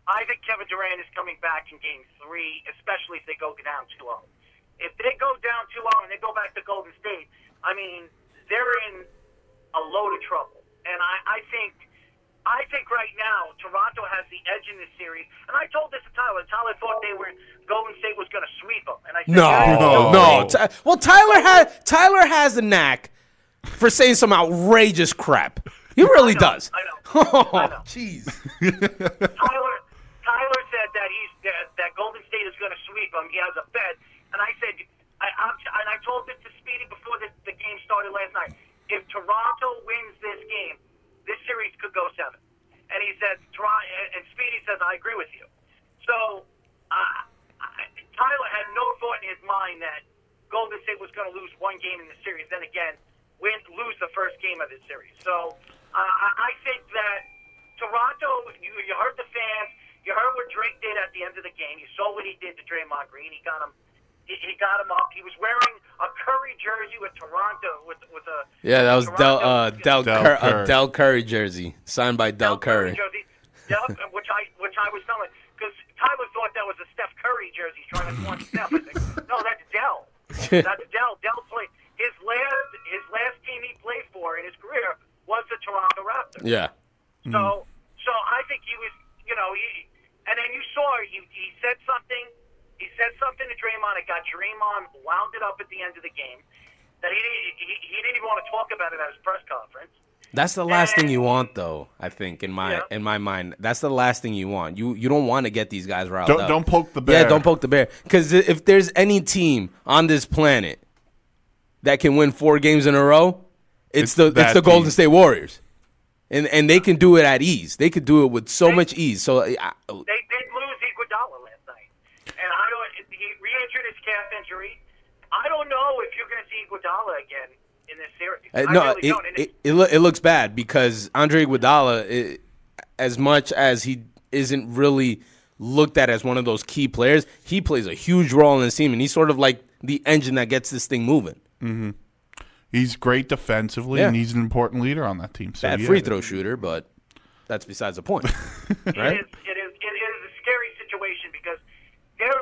I think Kevin Durant is coming back in game three, especially if they go down 2 0. If they go down 2 0 and they go back to Golden State, I mean, they're in a load of trouble. And I, I think. I think right now Toronto has the edge in this series, and I told this to Tyler. Tyler thought they were Golden State was going to sweep them, and I said, No, no. No. Ty- well, Tyler has Tyler has the knack for saying some outrageous crap. He really I know, does. I know. [laughs] Oh, jeez. Tyler Tyler said that he's that, that Golden State is going to sweep them. He has a bet, and I said, I, I'm, and I told this to Speedy before the, the game started last night. If Toronto wins this game, this series could go seven. And he said, and Speedy says, I agree with you. So uh, Tyler had no thought in his mind that Golden State was going to lose one game in the series. Then again, win lose the first game of the series. So uh, I, I think that Toronto, you, you heard the fans. You heard what Drake did at the end of the game. You saw what he did to Draymond Green. He got him. He, he got him up. He was wearing a Curry jersey with Toronto with with a Yeah, that was Dell uh, Dell, Dell Cur- Curry. a Dell Curry jersey signed by Dell, Curry. jersey. Yep, which I which I was telling because Tyler thought that was a Steph Curry jersey trying to one Steph. I think, [laughs] no, that's Dell. [laughs] That's Dell. Dell played his last his last team he played for in his career was the Toronto Raptors. Yeah. So, so I think he was, you know, he, and then you saw he, he said something, he said something to Draymond. It got Draymond wound it up at the end of the game that he didn't, he, he didn't even want to talk about it at his press conference. That's the last thing you want, though. I think in my Yeah. in my mind, that's the last thing you want. You you don't want to get these guys riled Don't- up. don't poke the bear. Yeah, don't poke the bear. Because if there's any team on this planet that can win four games in a row, it's, It's the it's that the Golden. State Warriors, and and they can do it at ease. They could do it with so much ease. So I, They did lose Iguodala last night, and I don't. He re-injured his calf injury. I don't know if you're going to see Iguodala again in this series. Uh, no, really it, it, it, loo- it looks bad because Andre Iguodala, i as much as he isn't really looked at as one of those key players, he plays a huge role in the team, and he's sort of like the engine that gets this thing moving. He's great defensively, Yeah. and he's an important leader on that team. So Bad yeah. free throw shooter, but that's besides the point, [laughs] right? It is, it is. It is a scary situation because they're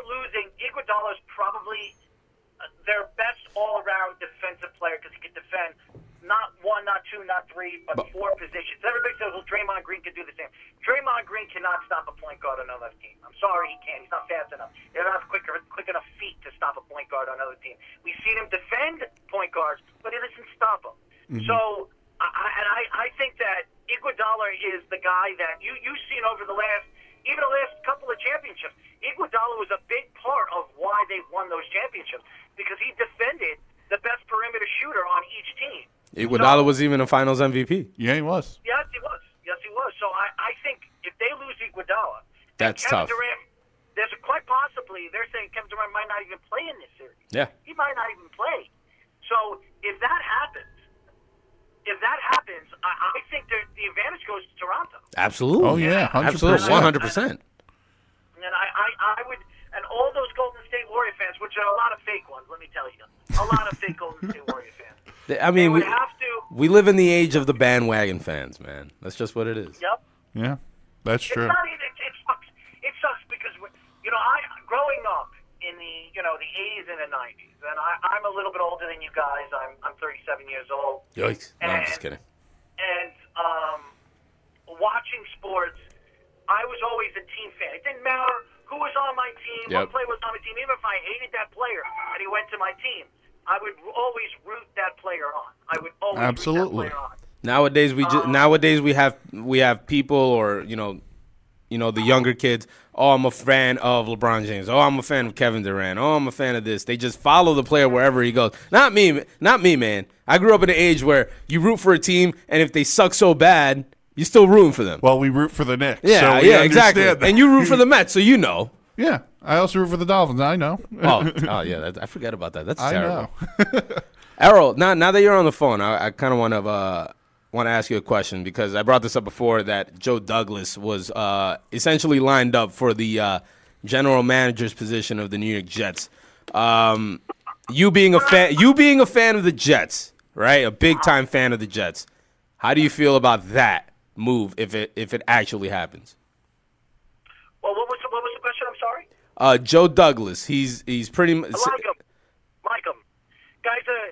losing. Probably uh, their best all-around defensive player because he can defend not one, not two, not three, but, But- four positions. Everybody says, "Well, Draymond Green can do the same." Draymond Green cannot stop a point guard on another team. I'm sorry, he can't. He's not fast enough. He doesn't have quick, quick enough feet to stop a point guard on another team. We've seen him defend point guards, but he doesn't stop them. So, I, I- and I, I think that Iguodala is the guy that you you've seen over the last, even the last couple of championships. Iguodala was a big part of why they won those championships because he defended the best perimeter shooter on each team. Iguodala was even a Finals MVP. Yeah, he was. Yes, he was. Yes, he was. So I, I think if they lose Iguodala, and That's Kevin tough. Durant, there's a, quite possibly they're saying Kevin Durant might not even play in this series. Yeah. He might not even play. So if that happens, if that happens, I, I think the advantage goes to Toronto. Absolutely. Oh, yeah, 100%. absolutely, one hundred percent. And I, I, I would, and all those Golden State Warrior fans, which are a lot of fake ones, let me tell you, a lot of fake Golden State Warrior fans. I mean, we would have to. we live in the age of the bandwagon fans, man. That's just what it is. Yep. Yeah, that's true. It's not even. It, it sucks. It sucks because we- you know I growing up in the you know the 80s and the 90s, and I, I'm a little bit older than you guys. I'm I'm 37 years old, Yikes! No, I'm just kidding. and um, watching sports, I was always a team fan. It didn't matter who was on my team, Yep. what player was on my team. Even if I hated that player and he went to my team, I would always root that player on. I would always Absolutely. root that player on. Nowadays we Um, just nowadays we have we have people or you know you know the younger kids. Oh, I'm a fan of LeBron James. Oh, I'm a fan of Kevin Durant. Oh, I'm a fan of this. They just follow the player wherever he goes. Not me, not me, man. I grew up in an age where you root for a team, and if they suck so bad, you're still root for them. Well, we root for the Knicks. yeah, so we yeah, exactly. that. And you root for the Mets, so you know. Yeah, I also root for the Dolphins. I know. Oh, oh yeah, that, I forget about that. That's [laughs] I terrible. know. Errol, now now that you're on the phone, I, I kind of want to uh, want to ask you a question because I brought this up before that Joe Douglas was uh, essentially lined up for the uh, general manager's position of the New York Jets. Um, you being a fan, you being a fan of the Jets, right? A big time fan of the Jets. How do you feel about that move if it if it actually happens? Well, what was the, what was the question? I'm sorry. Uh, Joe Douglas, he's he's pretty much. I like him. Like him. Guy's a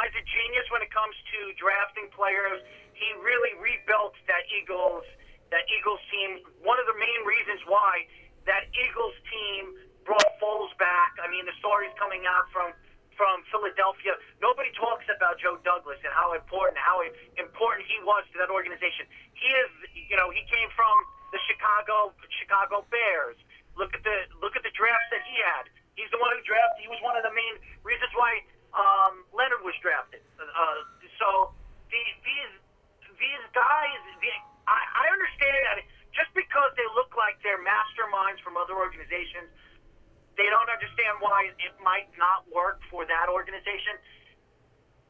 guy's a genius when it comes to drafting players. He really rebuilt that Eagles that Eagles team. One of the main reasons why that Eagles team brought Foles back. I mean, the stories coming out from from Philadelphia. Nobody talks about Joe Douglas and how important how important he was to that organization. He is, you know, he came from the Chicago Chicago Bears. Look at the look at the drafts that he had. He's the one who drafted. He was one of the main reasons why um, Leonard was drafted. Uh, so the, these these guys, I, I understand that just because they look like they're masterminds from other organizations, they don't understand why it might not work for that organization.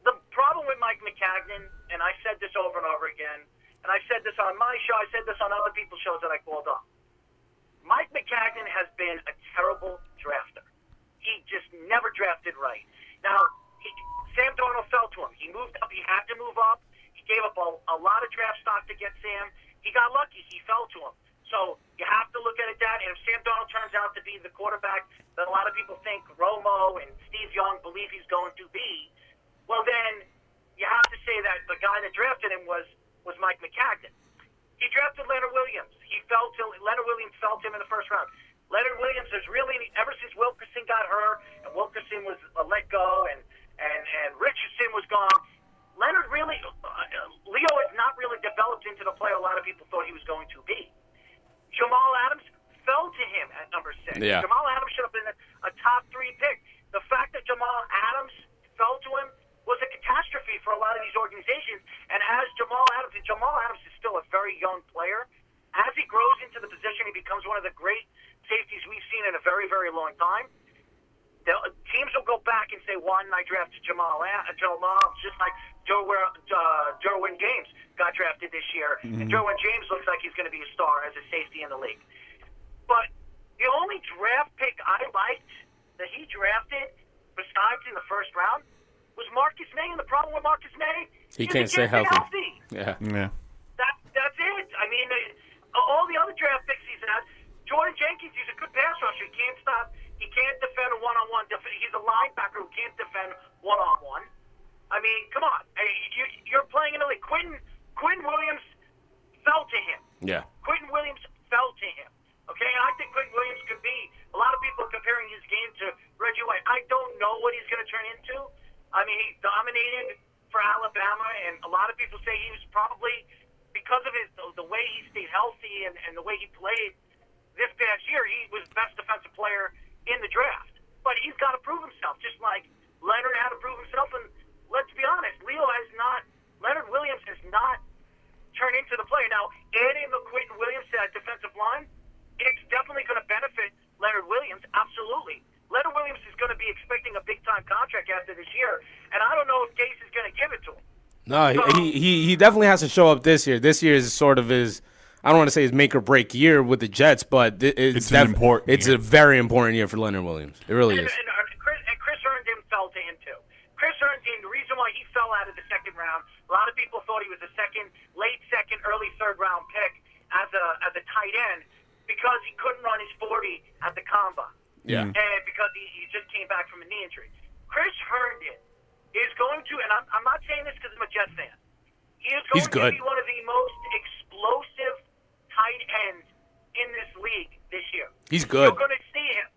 The problem with Mike Maccagnan, and I said this over and over again, and I said this on my show, I said this on other people's shows that I called up. Mike Maccagnan has been a terrible drafter. He just never drafted right. Now, he, Sam Darnold fell to him. He moved up. He had to move up. He gave up a, a lot of draft stock to get Sam. He got lucky. He fell to him. So you have to look at it that. And if Sam Darnold turns out to be the quarterback that a lot of people think Romo and Steve Young believe he's going to be, well then you have to say that the guy that drafted him was was Mike Maccagnan. He drafted Leonard Williams. He fell to Leonard Williams fell to him in the first round. Leonard Williams has really ever since Wilkerson got hurt and Wilkerson was uh, let go and and and Richardson was gone. Leonard really uh, Leo has not really developed into the player a lot of people thought he was going to be. Jamal Adams fell to him at number six. Yeah. Jamal Adams should have been a, a top three pick. The fact that Jamal Adams fell to him was a catastrophe for a lot of these organizations. And as Jamal Adams, and Jamal Adams is still a very young player, as he grows into the position, he becomes one of the great safeties we've seen in a very, very long time. The, teams will go back and say, "Why didn't I draft Jamal Ad- Jamal Adams?" Just like Joe uh, Derwin James got drafted this year, and Derwin James looks like he's going to be a star as a safety in the league. But the only draft pick I liked that he drafted, besides in the first round, was Marcus Maye. And the problem with Marcus Maye, He is can't stay healthy. Yeah. Yeah. That, that's it. I mean, uh, all the other draft picks he's had, Jordan Jenkins, he's a good pass rusher. He can't stop. He can't defend a one-on-one. He's a linebacker who can't defend one-on-one. I mean, come on. I mean, you, you're playing in the league. Quentin, Quentin Williams fell to him. Yeah. Quentin Williams fell to him. Okay, and I think Quentin Williams could be. A lot of people comparing his game to Reggie White. I don't know what he's going to turn into. I mean, he dominated for Alabama, and a lot of people say he was probably because of his the, the way he stayed healthy and, and the way he played this past year. He was best defensive player in the draft, but he's got to prove himself, just like Leonard had to prove himself. And let's be honest, Leo has not. Leonard Williams has not turn into the player. Now, adding the Quentin Williams to that defensive line, it's definitely going to benefit Leonard Williams. Absolutely. Leonard Williams is going to be expecting a big time contract after this year, and I don't know if Gase is going to give it to him. No, he, he he definitely has to show up this year. This year is sort of his. I don't want to say his make or break year with the Jets, but it- it's, It's an important It's year. a very important year for Leonard Williams. It really And, is. and, and Chris, and Chris Herndon fell to him too. Chris Herndon, the reason why he fell out of the second round, a lot of people thought he was a second, late second, early third round pick as a as a tight end because he couldn't run his 40 at the combine. Yeah. Mm-hmm. and because he, he just came back from a knee injury. Chris Herndon is going to, and I'm, I'm not saying this because I'm a Jets fan. He is going He's good. to be one of the most explosive tight ends in this league this year. He's good. You're going to see him.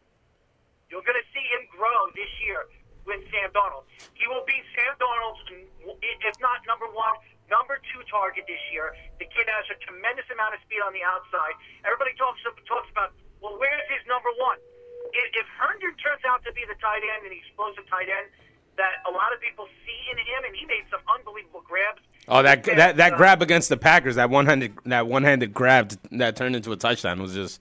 You're going to see him grow this year with Sam Darnold. He will be Sam Darnold's, if not number one, number two target this year. The kid has a tremendous amount of speed on the outside. Everybody talks talks about, well, where's his number one? If, if Herndon turns out to be the tight end, an explosive tight end that a lot of people see in him, and he made some unbelievable grabs. Oh, that this that that uh, grab against the Packers, that one handed that one handed grab that turned into a touchdown was just.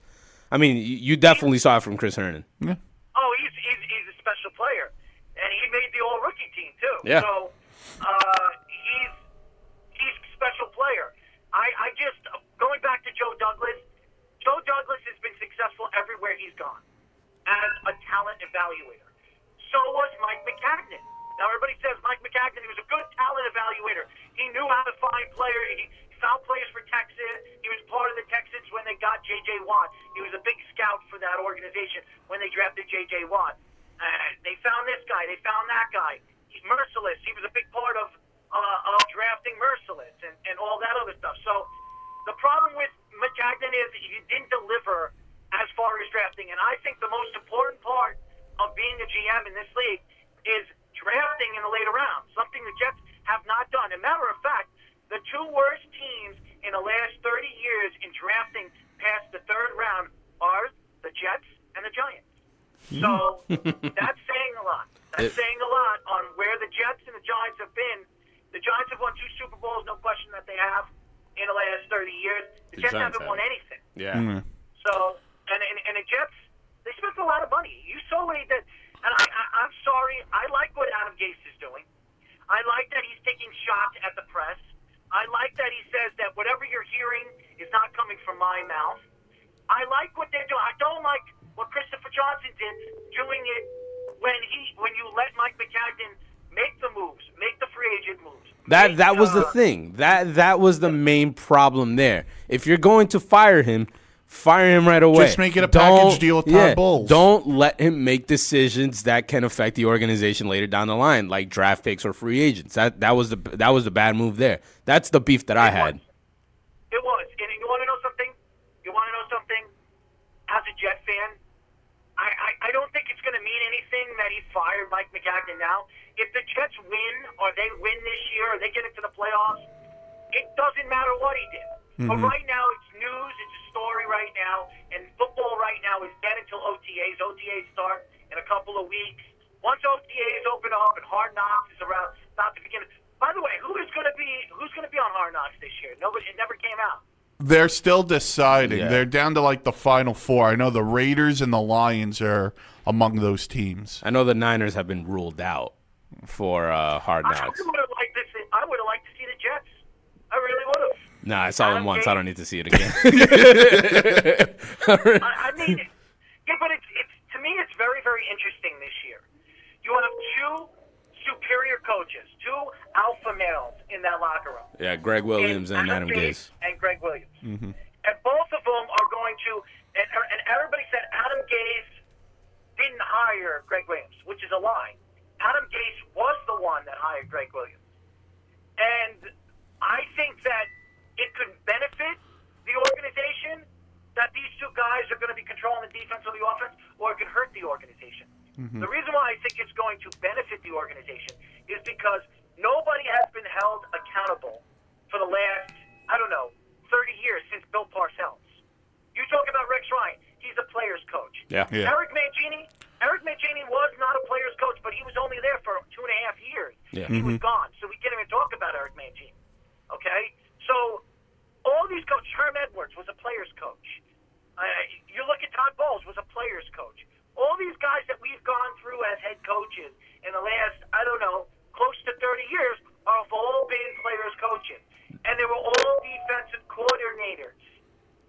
I mean, you you definitely saw it from Chris Herndon. Oh, he's, he's he's a special player, and he made the All Rookie team too. Yeah. So uh, he's he's a special player. I I just going back to Joe Douglas. Joe Douglas has been successful everywhere he's gone as a talent evaluator. So was Mike Maccagnan. Now everybody says Mike Maccagnan he was a good talent evaluator. He knew how to find players. He found players for Texas. He was part of the Texans when they got J.J. Watt. He was a big scout for that organization when they drafted J.J. Watt. They found this guy. They found that guy. He's Mercilus. He was a big part of uh, of drafting Mercilus and, and all that other stuff. So the problem with Maccagnan is he didn't deliver as far as drafting. And I think the most important part of being a GM in this league is drafting in the later rounds, something the Jets have not done. As a matter of fact, the two worst teams in the last 30 years in drafting past the third round are the Jets and the Giants. So [laughs] that's saying a lot. That's It- saying a lot on where the Jets and the Giants have been. The Giants have won two Super Bowls, no question that they have in the last 30 years. The, The Jets Giants haven't have. won anything. Yeah. Mm-hmm. So, and, and and the Jets, they spent a lot of money. You he did. And I, I, I'm sorry, I like what Adam Gase is doing. I like that he's taking shots at the press. I like that he says that whatever you're hearing is not coming from my mouth. I like what they're doing. I don't like what Christopher Johnson did, doing it when he when you let Mike Maccagnan make the moves, make the free agent moves. That make, that was the uh, thing. That that was the main problem there. If you're going to fire him, Fire him right away. Just make it a package deal with Todd Bowles. Don't let him make decisions that can affect the organization later down the line, like draft picks or free agents. That that was the that was the bad move there. That's the beef that I had. It was. And you want to know something? You want to know something? As a Jet fan, I, I, I don't think it's going to mean anything that he fired Mike Maccagnan now. If the Jets win or they win this year or they get into the playoffs, it doesn't matter what he did. But right now, it's news. It's a story right now. And football right now is dead until OTAs. OTAs start in a couple of weeks. Once OTAs open up and Hard Knocks is around, about to begin. By the way, who is going to be who's going to be on Hard Knocks this year? Nobody. It never came out. They're still deciding. Yeah. They're down to like the final four. I know the Raiders and the Lions are among those teams. I know the Niners have been ruled out for uh, hard I knocks. would have liked to see. I would have liked to see the Jets. I really would have. Nah, I saw them once. I don't need to see it again. [laughs] [laughs] I, I mean, yeah, but it's it's to me it's very very interesting this year. You have two superior coaches, two alpha males in that locker room. yeah, Gregg Williams and Adam Gase. and Gregg Williams, mm-hmm. and both of them are going to. And, and everybody said Adam Gase didn't hire Gregg Williams, which is a lie. Adam Gase was the one that hired Gregg Williams, and I think that it could benefit the organization that these two guys are going to be controlling the defense or the offense, or it could hurt the organization. Mm-hmm. The reason why I think it's going to benefit the organization is because nobody has been held accountable for the last, I don't know, 30 years since Bill Parcells. You talk about Rex Ryan, he's a player's coach. Yeah. Yeah. Eric Mangini, Eric Mangini was not a player's coach, but he was only there for two and a half years. Yeah. He was mm-hmm. gone, so we can't even talk about Eric Mangini. Okay, so all these coaches, Herm Edwards was a player's coach. Uh, you look at Todd Bowles was a player's coach. All these guys that we've gone through as head coaches in the last, I don't know, close to 30 years, have all been players coaches, and they were all defensive coordinators.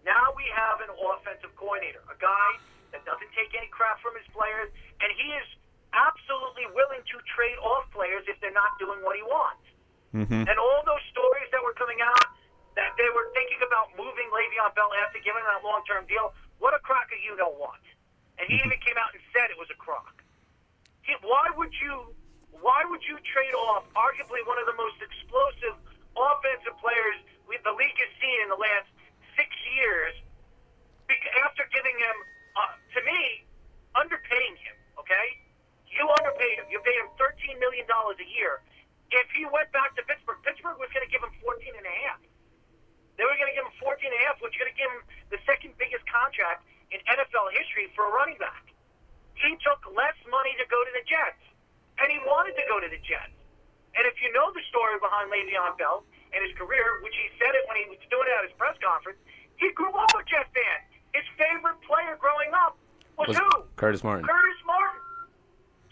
Now we have an offensive coordinator, a guy that doesn't take any crap from his players, and he is absolutely willing to trade off players if they're not doing what he wants. And all those stories that were coming out that they were thinking about moving Le'Veon Bell after giving him that long-term deal, what a crocker you don't want. And he even came out and said it was a crock. He, why would you? Why would you trade off arguably one of the most explosive offensive players we, the league has seen in the last six years? After giving him, uh, to me, underpaying him. Okay, you underpaid him. You paid him thirteen million dollars a year. If he went back to Pittsburgh, Pittsburgh was going to give him fourteen and a half. They were going to give him 14 and a half, which is going to give him the second biggest contract in NFL history for a running back. He took less money to go to the Jets, and he wanted to go to the Jets. And if you know the story behind Le'Veon Bell and his career, which he said it when he was doing it at his press conference, he grew up a Jet fan. His favorite player growing up was, Was who? Curtis Martin. Curtis Martin.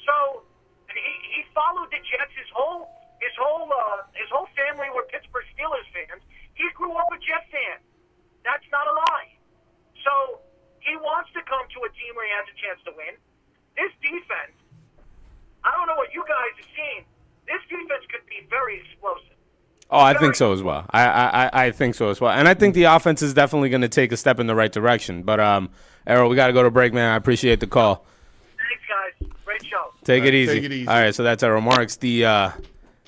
So he he followed the Jets. His whole his whole uh, his whole family were Pittsburgh Steelers fans. He grew up a Jet fan. That's not a lie. So he wants to come to a team where he has a chance to win. This defense, I don't know what you guys have seen. This defense could be very explosive. Oh, I think so as well. I, I, I- I think so as well. And I think the offense is definitely going to take a step in the right direction. But, um, Errol, we got to go to break, man. I appreciate the call. Thanks, guys. Great show. Take it easy. take it easy. All right, so that's Errol Marks. The uh,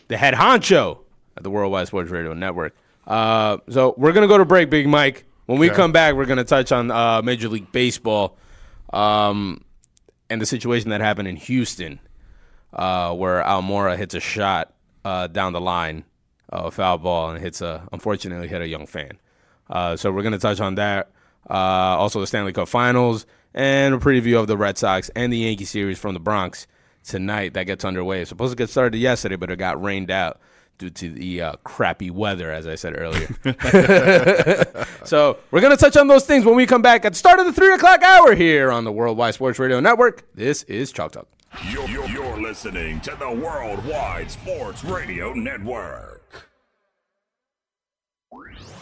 the head honcho at the Worldwide Sports Radio Network. Uh, so we're gonna go to break, Big Mike. When we come back, we're gonna touch on uh, Major League Baseball um, and the situation that happened in Houston, uh, where Almora hits a shot uh, down the line, uh, a foul ball, and hits a unfortunately hit a young fan. Uh, so we're gonna touch on that. Uh, also, the Stanley Cup Finals and a preview of the Red Sox and the Yankee series from the Bronx tonight. That gets underway. It's supposed to get started yesterday, but it got rained out due to the uh, crappy weather, as I said earlier. [laughs] so we're gonna touch on those things when we come back at the start of the three o'clock hour here on the Worldwide Sports Radio Network. This is Chalk Talk. You're, you're, you're listening to the Worldwide Sports Radio Network.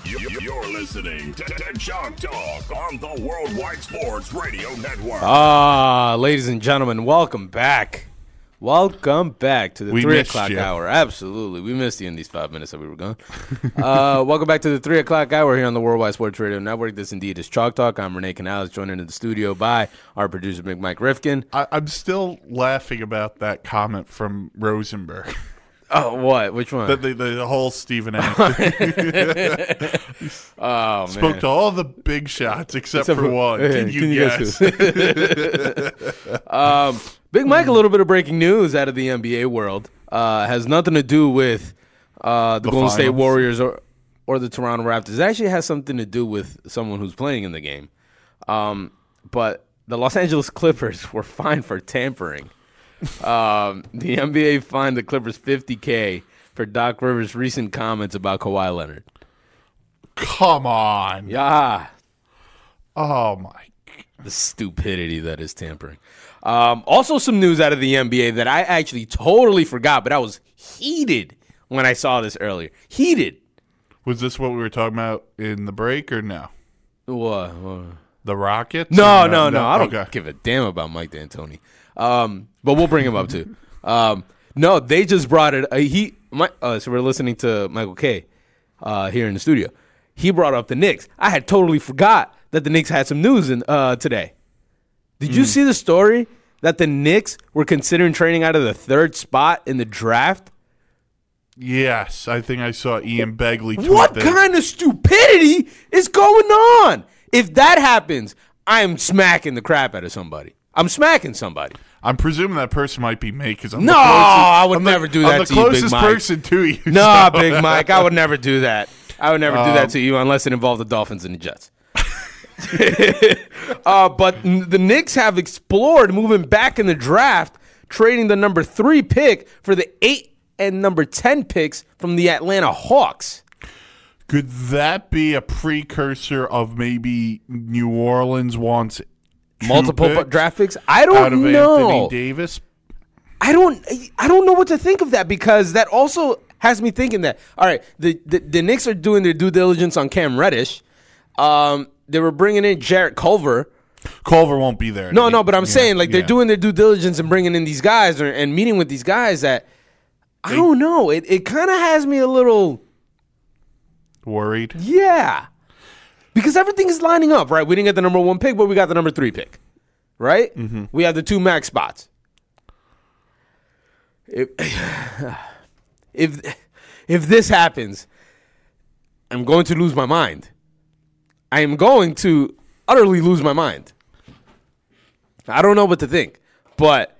You- You're listening to, to Chalk Talk on the Worldwide Sports Radio Network. Ah, ladies and gentlemen, welcome back. Welcome back to the We three o'clock you. hour. Absolutely, we missed you in these five minutes that we were gone. [laughs] uh, welcome back to the three o'clock hour here on the Worldwide Sports Radio Network. This indeed is Chalk Talk. I'm Renee Canales, joined in the studio by our producer, Big Mike Rifkin. I, I'm still laughing about that comment from Rosenberg. [laughs] Oh, what? Which one? the, the, the whole Stephen [laughs] A. oh spoke man. to all the big shots except, Except for, for- one. Yeah, Can [laughs] you can you guess? guess [laughs] Big Mike, a little bit of breaking news out of the NBA world. Uh, has nothing to do with uh, the, The Golden State? Warriors or or the Toronto Raptors. It actually has something to do with someone who's playing in the game. Um, but the Los Angeles Clippers were fined for tampering. Um, the NBA fined the Clippers 50k for Doc Rivers' recent comments about Kawhi Leonard. Come on. Yeah, Oh my. the stupidity that is tampering. Um, also, some news out of the NBA that I actually totally forgot, but I was heated when I saw this earlier. Heated. Was this what we were talking about in the break or no? What? what? The Rockets? No, Or no, no. I don't Okay. give a damn about Mike D'Antoni. Um, but we'll bring him up too. Um, no, they just brought it. Uh, he, my, uh, so we're listening to Michael K. Uh, here in the studio. He brought up the Knicks. I had totally forgot that the Knicks had some news in uh, today. Did Hmm. you see the story that the Knicks were considering trading out of the third spot in the draft? Yes, I think I saw Ian Begley tweet What that. kind of stupidity is going on? If that happens, I am smacking the crap out of somebody. I'm smacking somebody. I'm presuming that person might be me because I'm No, the closest, I would I'm the- never do I'm that the to you, Big closest Mike. person to you. No, so- Big Mike, I would never do that. I would never do that to you unless it involved the Dolphins and the Jets. [laughs] uh, but the Knicks have explored moving back in the draft, trading the number three pick for the eight and number 10 picks from the Atlanta Hawks. Could that be a precursor of maybe New Orleans wants Multiple draft picks? I don't of know. Anthony Davis? I don't I don't know what to think of that because that also has me thinking that all right the the, the Knicks are doing their due diligence on Cam Reddish. Um, they were bringing in Jarrett Culver. Culver won't be there. No, no, but I'm Yeah, saying like they're doing their due diligence and bringing in these guys or, and meeting with these guys that I don't know. It it kind of has me a little worried. yeah because everything is lining up right. We didn't get the number one pick, but we got the number three pick, right? Mm-hmm. We have the two max spots. If [sighs] if if this happens, I'm going to lose my mind. I am going to utterly lose my mind. I don't know what to think, but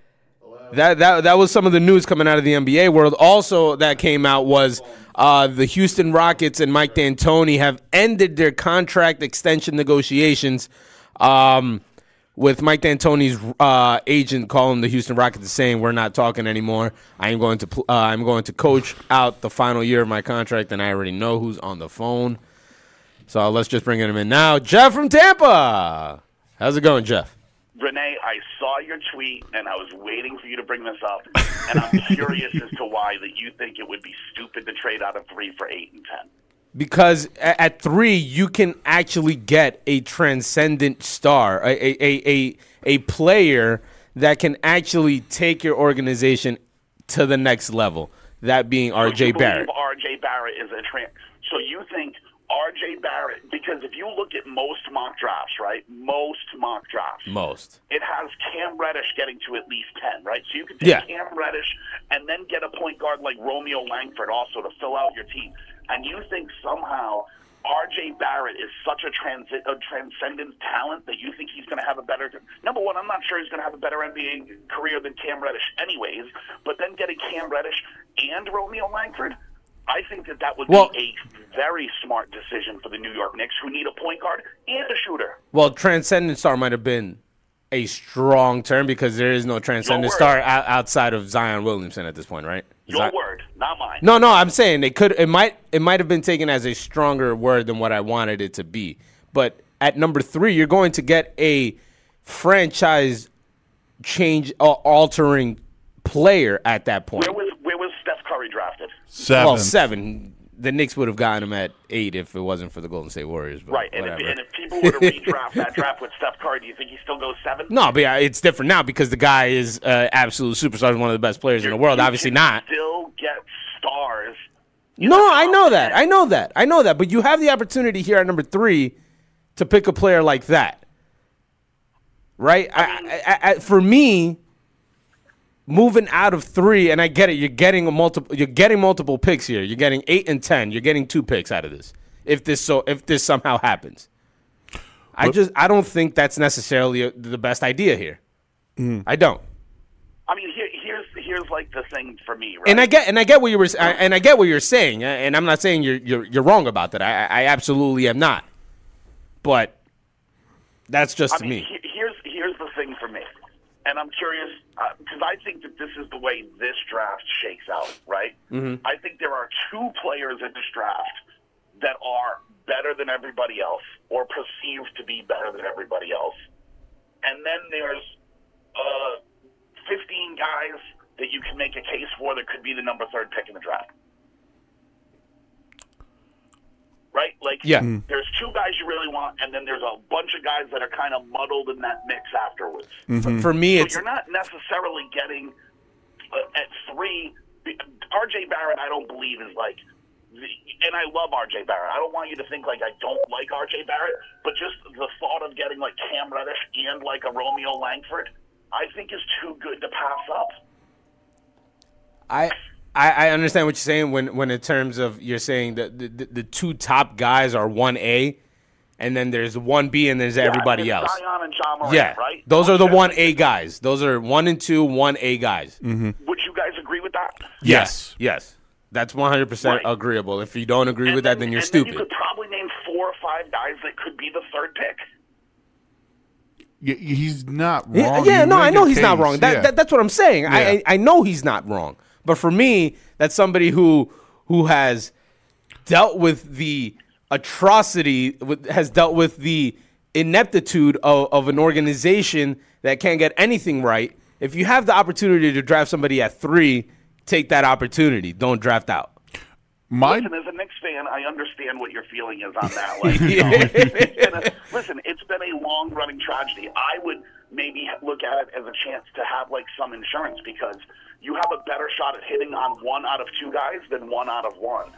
that that that was some of the news coming out of the NBA world. Also, that came out was uh, the Houston Rockets and Mike D'Antoni have ended their contract extension negotiations. Um, with Mike D'Antoni's uh, agent calling the Houston Rockets saying we're not talking anymore. I am going to pl- uh, I'm going to coach out the final year of my contract, and I already know who's on the phone. So let's just bring him in now. Jeff from Tampa. How's it going, Jeff? Renee, I saw your tweet and I was waiting for you to bring this up, and I'm [laughs] curious as to why that you think it would be stupid to trade out of three for eight and ten. because at three you can actually get a transcendent star, a a, a, a, a player that can actually take your organization to the next level. That being R.J. believe Barrett. R.J. Barrett is a trans. So you think R.J. Barrett? Because if you look at most mock drafts, right? Most mock drafts, Most. it has Cam Reddish getting to at least 10, right? So you could take Yeah. Cam Reddish and then get a point guard like Romeo Langford also to fill out your team. And you think somehow RJ Barrett is such a, a transcendent talent that you think he's going to have a better. Number one, I'm not sure he's going to have a better NBA career than Cam Reddish, anyways. But then getting Cam Reddish and Romeo Langford. I think that that would Well- be a very smart decision for the New York Knicks, who need a point guard and a shooter. Well, transcendent star might have been a strong term because there is no transcendent star outside of Zion Williamson at this point, right? Your word, not mine. No, no, I'm saying it could it might it might have been taken as a stronger word than what I wanted it to be. But at number 3, you're going to get a franchise change uh, altering player at that point. Where was where was Steph Curry drafted? Seven. Well, 7. the Knicks would have gotten him at eight if it wasn't for the Golden State Warriors. But Right, and if, and if people were to redraft that draft with Steph Curry, do you think he still goes seven? no, but yeah, it's different now because the guy is uh, absolute superstar, one of the best players in the world. You Obviously can not. Still get stars. No, I know that. I know that. I know that. But you have the opportunity here at number three to pick a player like that, right? I I, I, I, for me, moving out of three, and I get it. You're getting a multiple. You're getting multiple picks here. You're getting eight and ten. You're getting two picks out of this. If this so, if this somehow happens, I just I don't think that's necessarily a, the best idea here. Mm. I don't. I mean, here, here's here's like the thing for me, right? And I get and I get what you were I- and I get what you're saying, and I'm not saying you're you're you're wrong about that. I I absolutely am not. But that's just I mean, me. he- here's here's the thing for me, and I'm curious because I think that this is the way this draft shakes out, right? Mm-hmm. I think there are two players in this draft that are better than everybody else, or perceived to be better than everybody else, and then there's uh, 15 guys that you can make a case for that could be the number third pick in the draft. Right? Like, Yeah. Mm. there's two guys you really want, and then there's a bunch of guys that are kind of muddled in that mix afterwards. For, for me, So it's you're not necessarily getting uh, at three. RJ Barrett, I don't believe is like, the, and I love RJ Barrett. I don't want you to think like I don't like RJ Barrett, but just the thought of getting like Cam Reddish and like a Romeo Langford, I think is too good to pass up. I, I I understand what you're saying when when in terms of you're saying that the, the, the two top guys are one A, and then there's one B and there's everybody else. it's Zion and Ja Morant, Yeah, right? those are the one A guys. Those are one and two, one A guys. Mm-hmm. Would you guys agree with that? Yes, yes, that's 100 percent agreeable. If you don't agree And with that, then you're and stupid. you could probably name four or five guys that could be the third pick. Y- He's not Yeah, wrong. yeah, You no, I know a he's not wrong. That, yeah. that, that's what I'm saying. Yeah. I I know he's not wrong. But for me, that's somebody who who has dealt with the atrocity, has dealt with the ineptitude of, of an organization that can't get anything right. If you have the opportunity to draft somebody at three, take that opportunity. Don't draft out. My Listen, as a Knicks fan, I understand what your feeling is on that. Like, you know, it's, it's a, listen, it's been a long running tragedy. I would maybe look at it as a chance to have like some insurance because you have a better shot at hitting on one out of two guys than one out of one.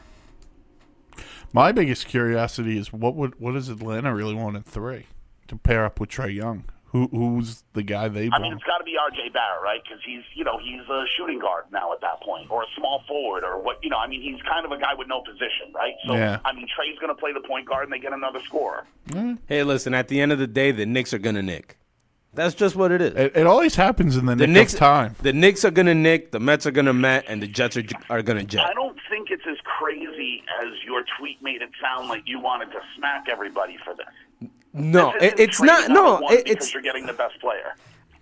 my biggest curiosity is what would what does Atlanta really want at three to pair up with Trae Young? Who who's the guy they I mean, it's got to be R.J. Barrett, right? Because he's, you know, he's a shooting guard now at that point, or a small forward, or what, you know. I mean, he's kind of a guy with no position, right? So, Yeah. I mean, Trae's going to play the point guard, and they get another scorer. Mm-hmm. Hey, listen, at the end of the day, the Knicks are going to nick. That's just what it is. It, it always happens in the, the nick Knicks of time. The Knicks are gonna nick, the Mets are gonna Met, and the Jets are are gonna Jet. I don't think it's as crazy as your tweet made it sound like you wanted to smack everybody for this. No, This it, isn't it's not. No, of it, because it's you're getting the best player.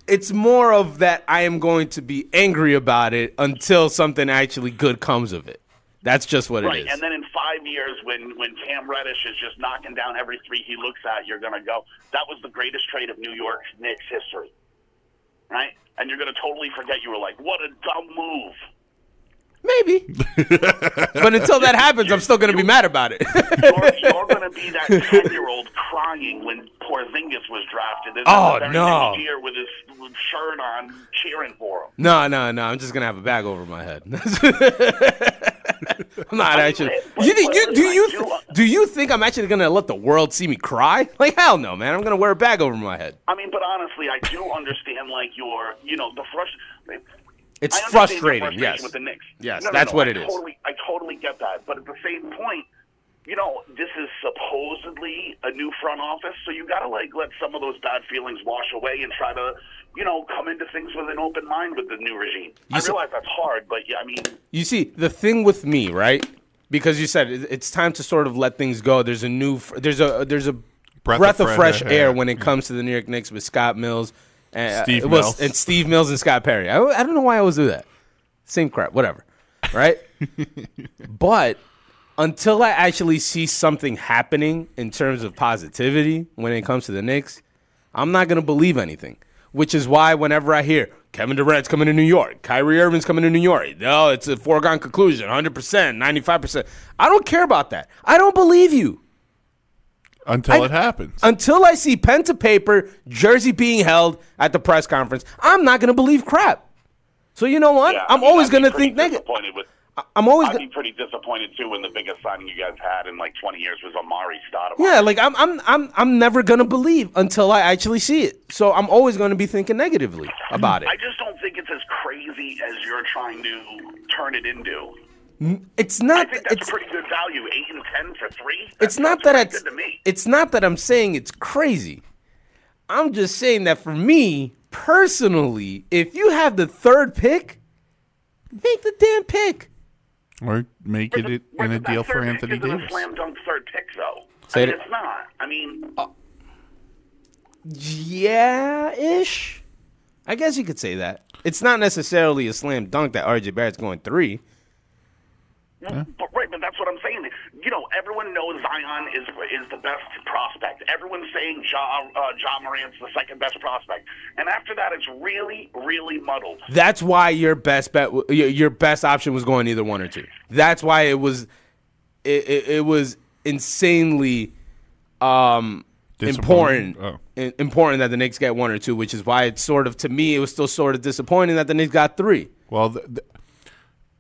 it's more of that. I am going to be angry about it until something actually good comes of it. That's just what Right, it is. and then in five years, when when Cam Reddish is just knocking down every three he looks at, you're going to go, "That was the greatest trade of New York Knicks history," right? And you're going to totally forget you were like, "What a dumb move." Maybe, [laughs] but until that happens, I'm still gonna be mad about it. You're, [laughs] you're going to be that ten year old crying when Porzingis was drafted. And Oh, no. Next year with his shirt on, cheering for him. no, no, no. I'm just gonna have a bag over my head. [laughs] [laughs] I'm not actually. You, think- you, do you do- you think I'm actually gonna let the world see me cry? Like hell no, man. I'm gonna wear a bag over my head. I mean, but honestly, I do understand like your, you know, the frustration. It's I understand your frustrating. Yes. with the Knicks. Yes, No, no, that's no, what I it is. Totally, I totally get that, but at the same point, you know, this is supposedly a new front office, so you got to like let some of those bad feelings wash away and try to, you know, come into things with an open mind with the new regime. I see- realize that's hard, but yeah, I mean, You see, the thing with me, right? Because you said it's time to sort of let things go. There's a new, there's a there's a breath, of fresh air when it comes to the New York Knicks with Scott Mills, and uh, Steve it was- Mills. and Steve Mills and Scott Perry. I, I don't know why I always do that. Same crap, whatever, right? [laughs] but until I actually see something happening in terms of positivity when it comes to the Knicks, I'm not gonna believe anything. Which is why whenever I hear Kevin Durant's coming to New York, Kyrie Irving's coming to New York, no, it's a foregone conclusion, 100%, 95%. I don't care about that. I don't believe you. until I- it happens. Until I see pen to paper, jersey being held at the press conference, I'm not going to believe crap. So you know what? Yeah, I I'm mean, always going to think negative. disappointed with. I'm always I'd be pretty disappointed too when the biggest signing you guys had in like 20 years was Amar'e Stoudemire. Yeah, like I'm I'm I'm I'm never gonna believe until I actually see it. So I'm always gonna be thinking negatively about it. I just don't think it's as crazy as you're trying to turn it into. It's I not think that's it's a pretty good value, eight and ten for three. it's not that it's good to me. it's not that I'm saying it's crazy. I'm just saying that for me personally, if you have the third pick, make the damn pick. Or make it But in a deal for Anthony isn't Davis. a slam dunk third pick though. Say I mean, it- it's not. I mean, Yeah, ish. I guess you could say that. It's not necessarily a slam dunk that RJ Barrett's going three. Yeah, But right, but that's what I'm saying. You know, everyone knows Zion is is the best prospect. Everyone's saying Ja uh, Ja Morant's the second best prospect, and after that, it's really, really muddled. That's why your best bet, your, your best option was going either one or two. That's why it was, it, it, it was insanely um, important, Oh. important that the Knicks get one or two. Which is why it's sort of to me, it was still sort of disappointing that the Knicks got three. Well, th- th-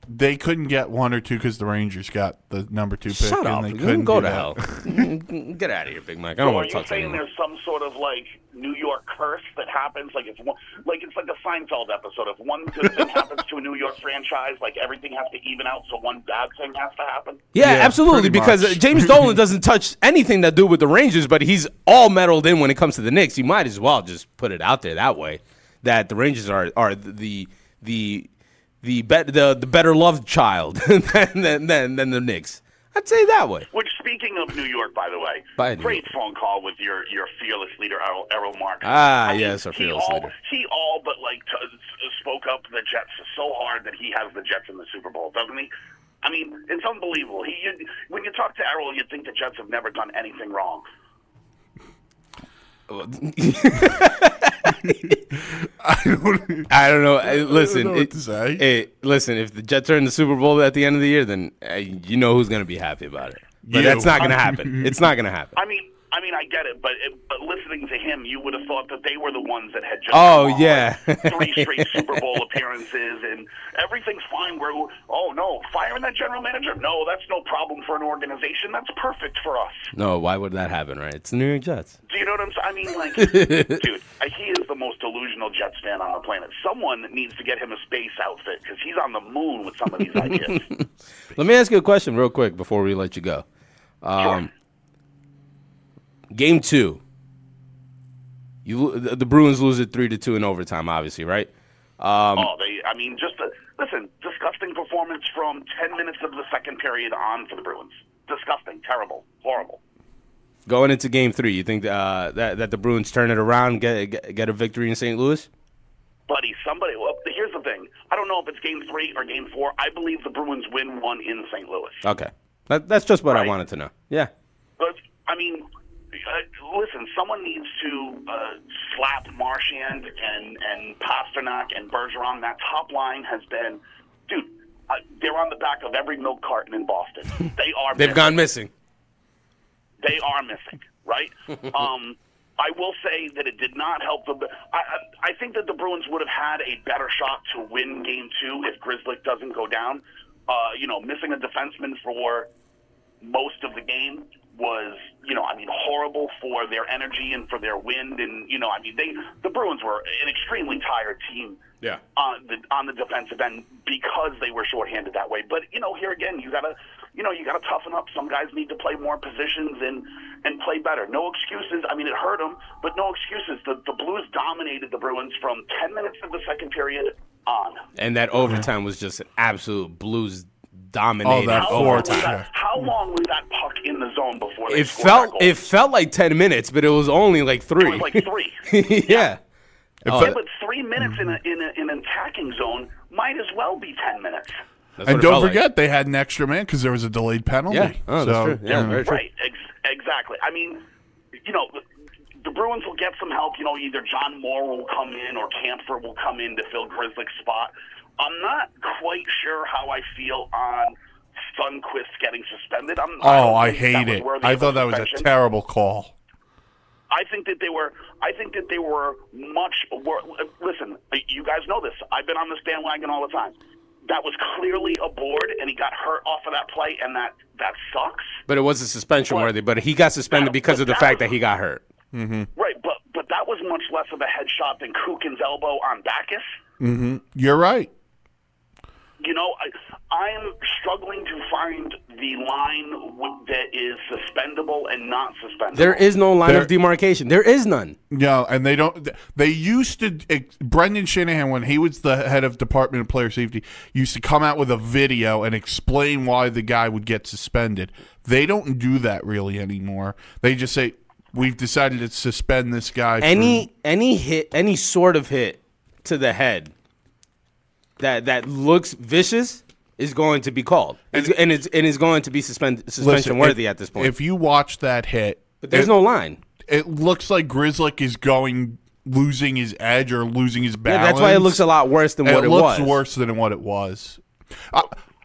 they couldn't get one or two because the Rangers got the number two pick, Shut and up! they You couldn't go to that. hell. [laughs] [laughs] get out of here, Big Mike. I don't So are want you to talk to saying you. there's some sort of like New York curse that happens? Like it's one, like it's like a Seinfeld episode. If one good thing [laughs] happens to a New York franchise, like everything has to even out, so one bad thing has to happen. Yeah, Yeah, absolutely. Because much. uh, James Dolan doesn't touch anything that do with the Rangers, but he's all meddled in when it comes to the Knicks. You might as well just put it out there that way that the Rangers are are the the the bet the the better loved child [laughs] than, than than than the Knicks. I'd say that way. Which, speaking of New York, by the way, By great phone call with your your fearless leader Errol, Errol Marcus. Ah, I mean, yes, our fearless all, leader. He all but like t- spoke up the Jets so hard that he has the Jets in the Super Bowl, doesn't he? I mean, it's unbelievable. He, you, when you talk to Errol, you'd think the Jets have never done anything wrong. [laughs] I don't, I don't know. Listen, know what it- to say. eh, listen. If the Jets are in the Super Bowl at the end of the year, then uh, you know who's going to be happy about it. But You. that's not going to happen. It's not going to happen. I mean, I mean, I get it, but, it, but listening to him, you would have thought that they were the ones that had just Oh, yeah. [laughs] three straight Super Bowl appearances, and everything's fine. We're oh no, firing that general manager? No, that's no problem for an organization. That's perfect for us. No, why would that happen? Right? It's the New York Jets. Do you know what I'm saying? I mean, like, [laughs] dude, he is the most delusional Jets fan on the planet. Someone needs to get him a space outfit because he's on the moon with some of these ideas. [laughs] Let me ask you a question real quick before we let you go. Um, game two, you the the Bruins lose it three to two in overtime. Obviously, right? Um, oh, they. I mean, just a, listen. Disgusting performance from ten minutes of the second period on for the Bruins. Disgusting, terrible, horrible. Going into game three, you think uh, that that the Bruins turn it around, get get, a victory in St. Louis? Buddy, somebody. Well, here's the thing. I don't know if it's game three or game four. I believe the Bruins win one in St. Louis. Okay, that, that's just what I wanted to know. Yeah, But I mean, uh, listen. Someone needs to uh, slap Marchand and and Pastrnak and Bergeron. That top line has been, dude. Uh, they're on the back of every milk carton in Boston. [laughs] They are. they've missing. gone missing. They are missing, right? [laughs] um, I will say that it did not help the. I, I I think that the Bruins would have had a better shot to win Game Two if Grzelcyk doesn't go down. Uh, you know, missing a defenseman for most of the game was, you know, I mean, horrible for their energy and for their wind, and you know, I mean, they the Bruins were an extremely tired team Yeah. on the on the defensive end because they were shorthanded that way. But you know, here again, you gotta you know you gotta toughen up. Some guys need to play more positions and and play better. No excuses. I mean, it hurt them, but no excuses. The the Blues dominated the Bruins from ten minutes of the second period on. And that overtime was just an absolute Blues dominated Oh, that How long, was that, how long was that puck in the zone before they It scored that felt goal? it felt like ten minutes, but it was only like three. It was like [laughs] three. yeah. Yeah, but three minutes in, a, in, a, in an attacking zone might as well be ten minutes. That's and don't felt like. forget they had an extra man because there was a delayed penalty. Yeah. Oh, that's true. Yeah, you know, very true. Right, ex- exactly. I mean, you know, the Bruins will get some help. You know, either John Moore will come in or Kampfer will come in to fill Grzelcyk's spot. I'm not quite sure how I feel on Sundqvist getting suspended. I'm, Oh, don't I hate it. I thought that was a terrible call. I think that they were. I think that they were much. Were, listen, you guys know this. I've been on this bandwagon all the time. That was clearly a board, and he got hurt off of that play, and that that sucks. But it wasn't suspension What? worthy. But he got suspended That- because of the that fact was- that he got hurt. Mm-hmm. Right, but but that was much less of a headshot than Kukin's elbow on Backes. You're right. You know, I, I'm struggling to find the line w- that is suspendable and not suspendable. There is no line There- of demarcation. There is none. No, and they don't. They used to. ex- Brendan Shanahan, when he was the head of Department of Player Safety, used to come out with a video and explain why the guy would get suspended. They don't do that really anymore. They just say, "We've decided to suspend this guy." for-" Any any hit, any sort of hit to the head that that looks vicious is going to be called, and, and it's and is going to be suspend, suspension Listen, worthy if- at this point. If you watch that hit, but there's it, no line. It looks like Grzelcyk is going losing his edge or losing his Yeah, balance. that's why it looks a lot worse than it what it looks was. worse than what it was. Uh,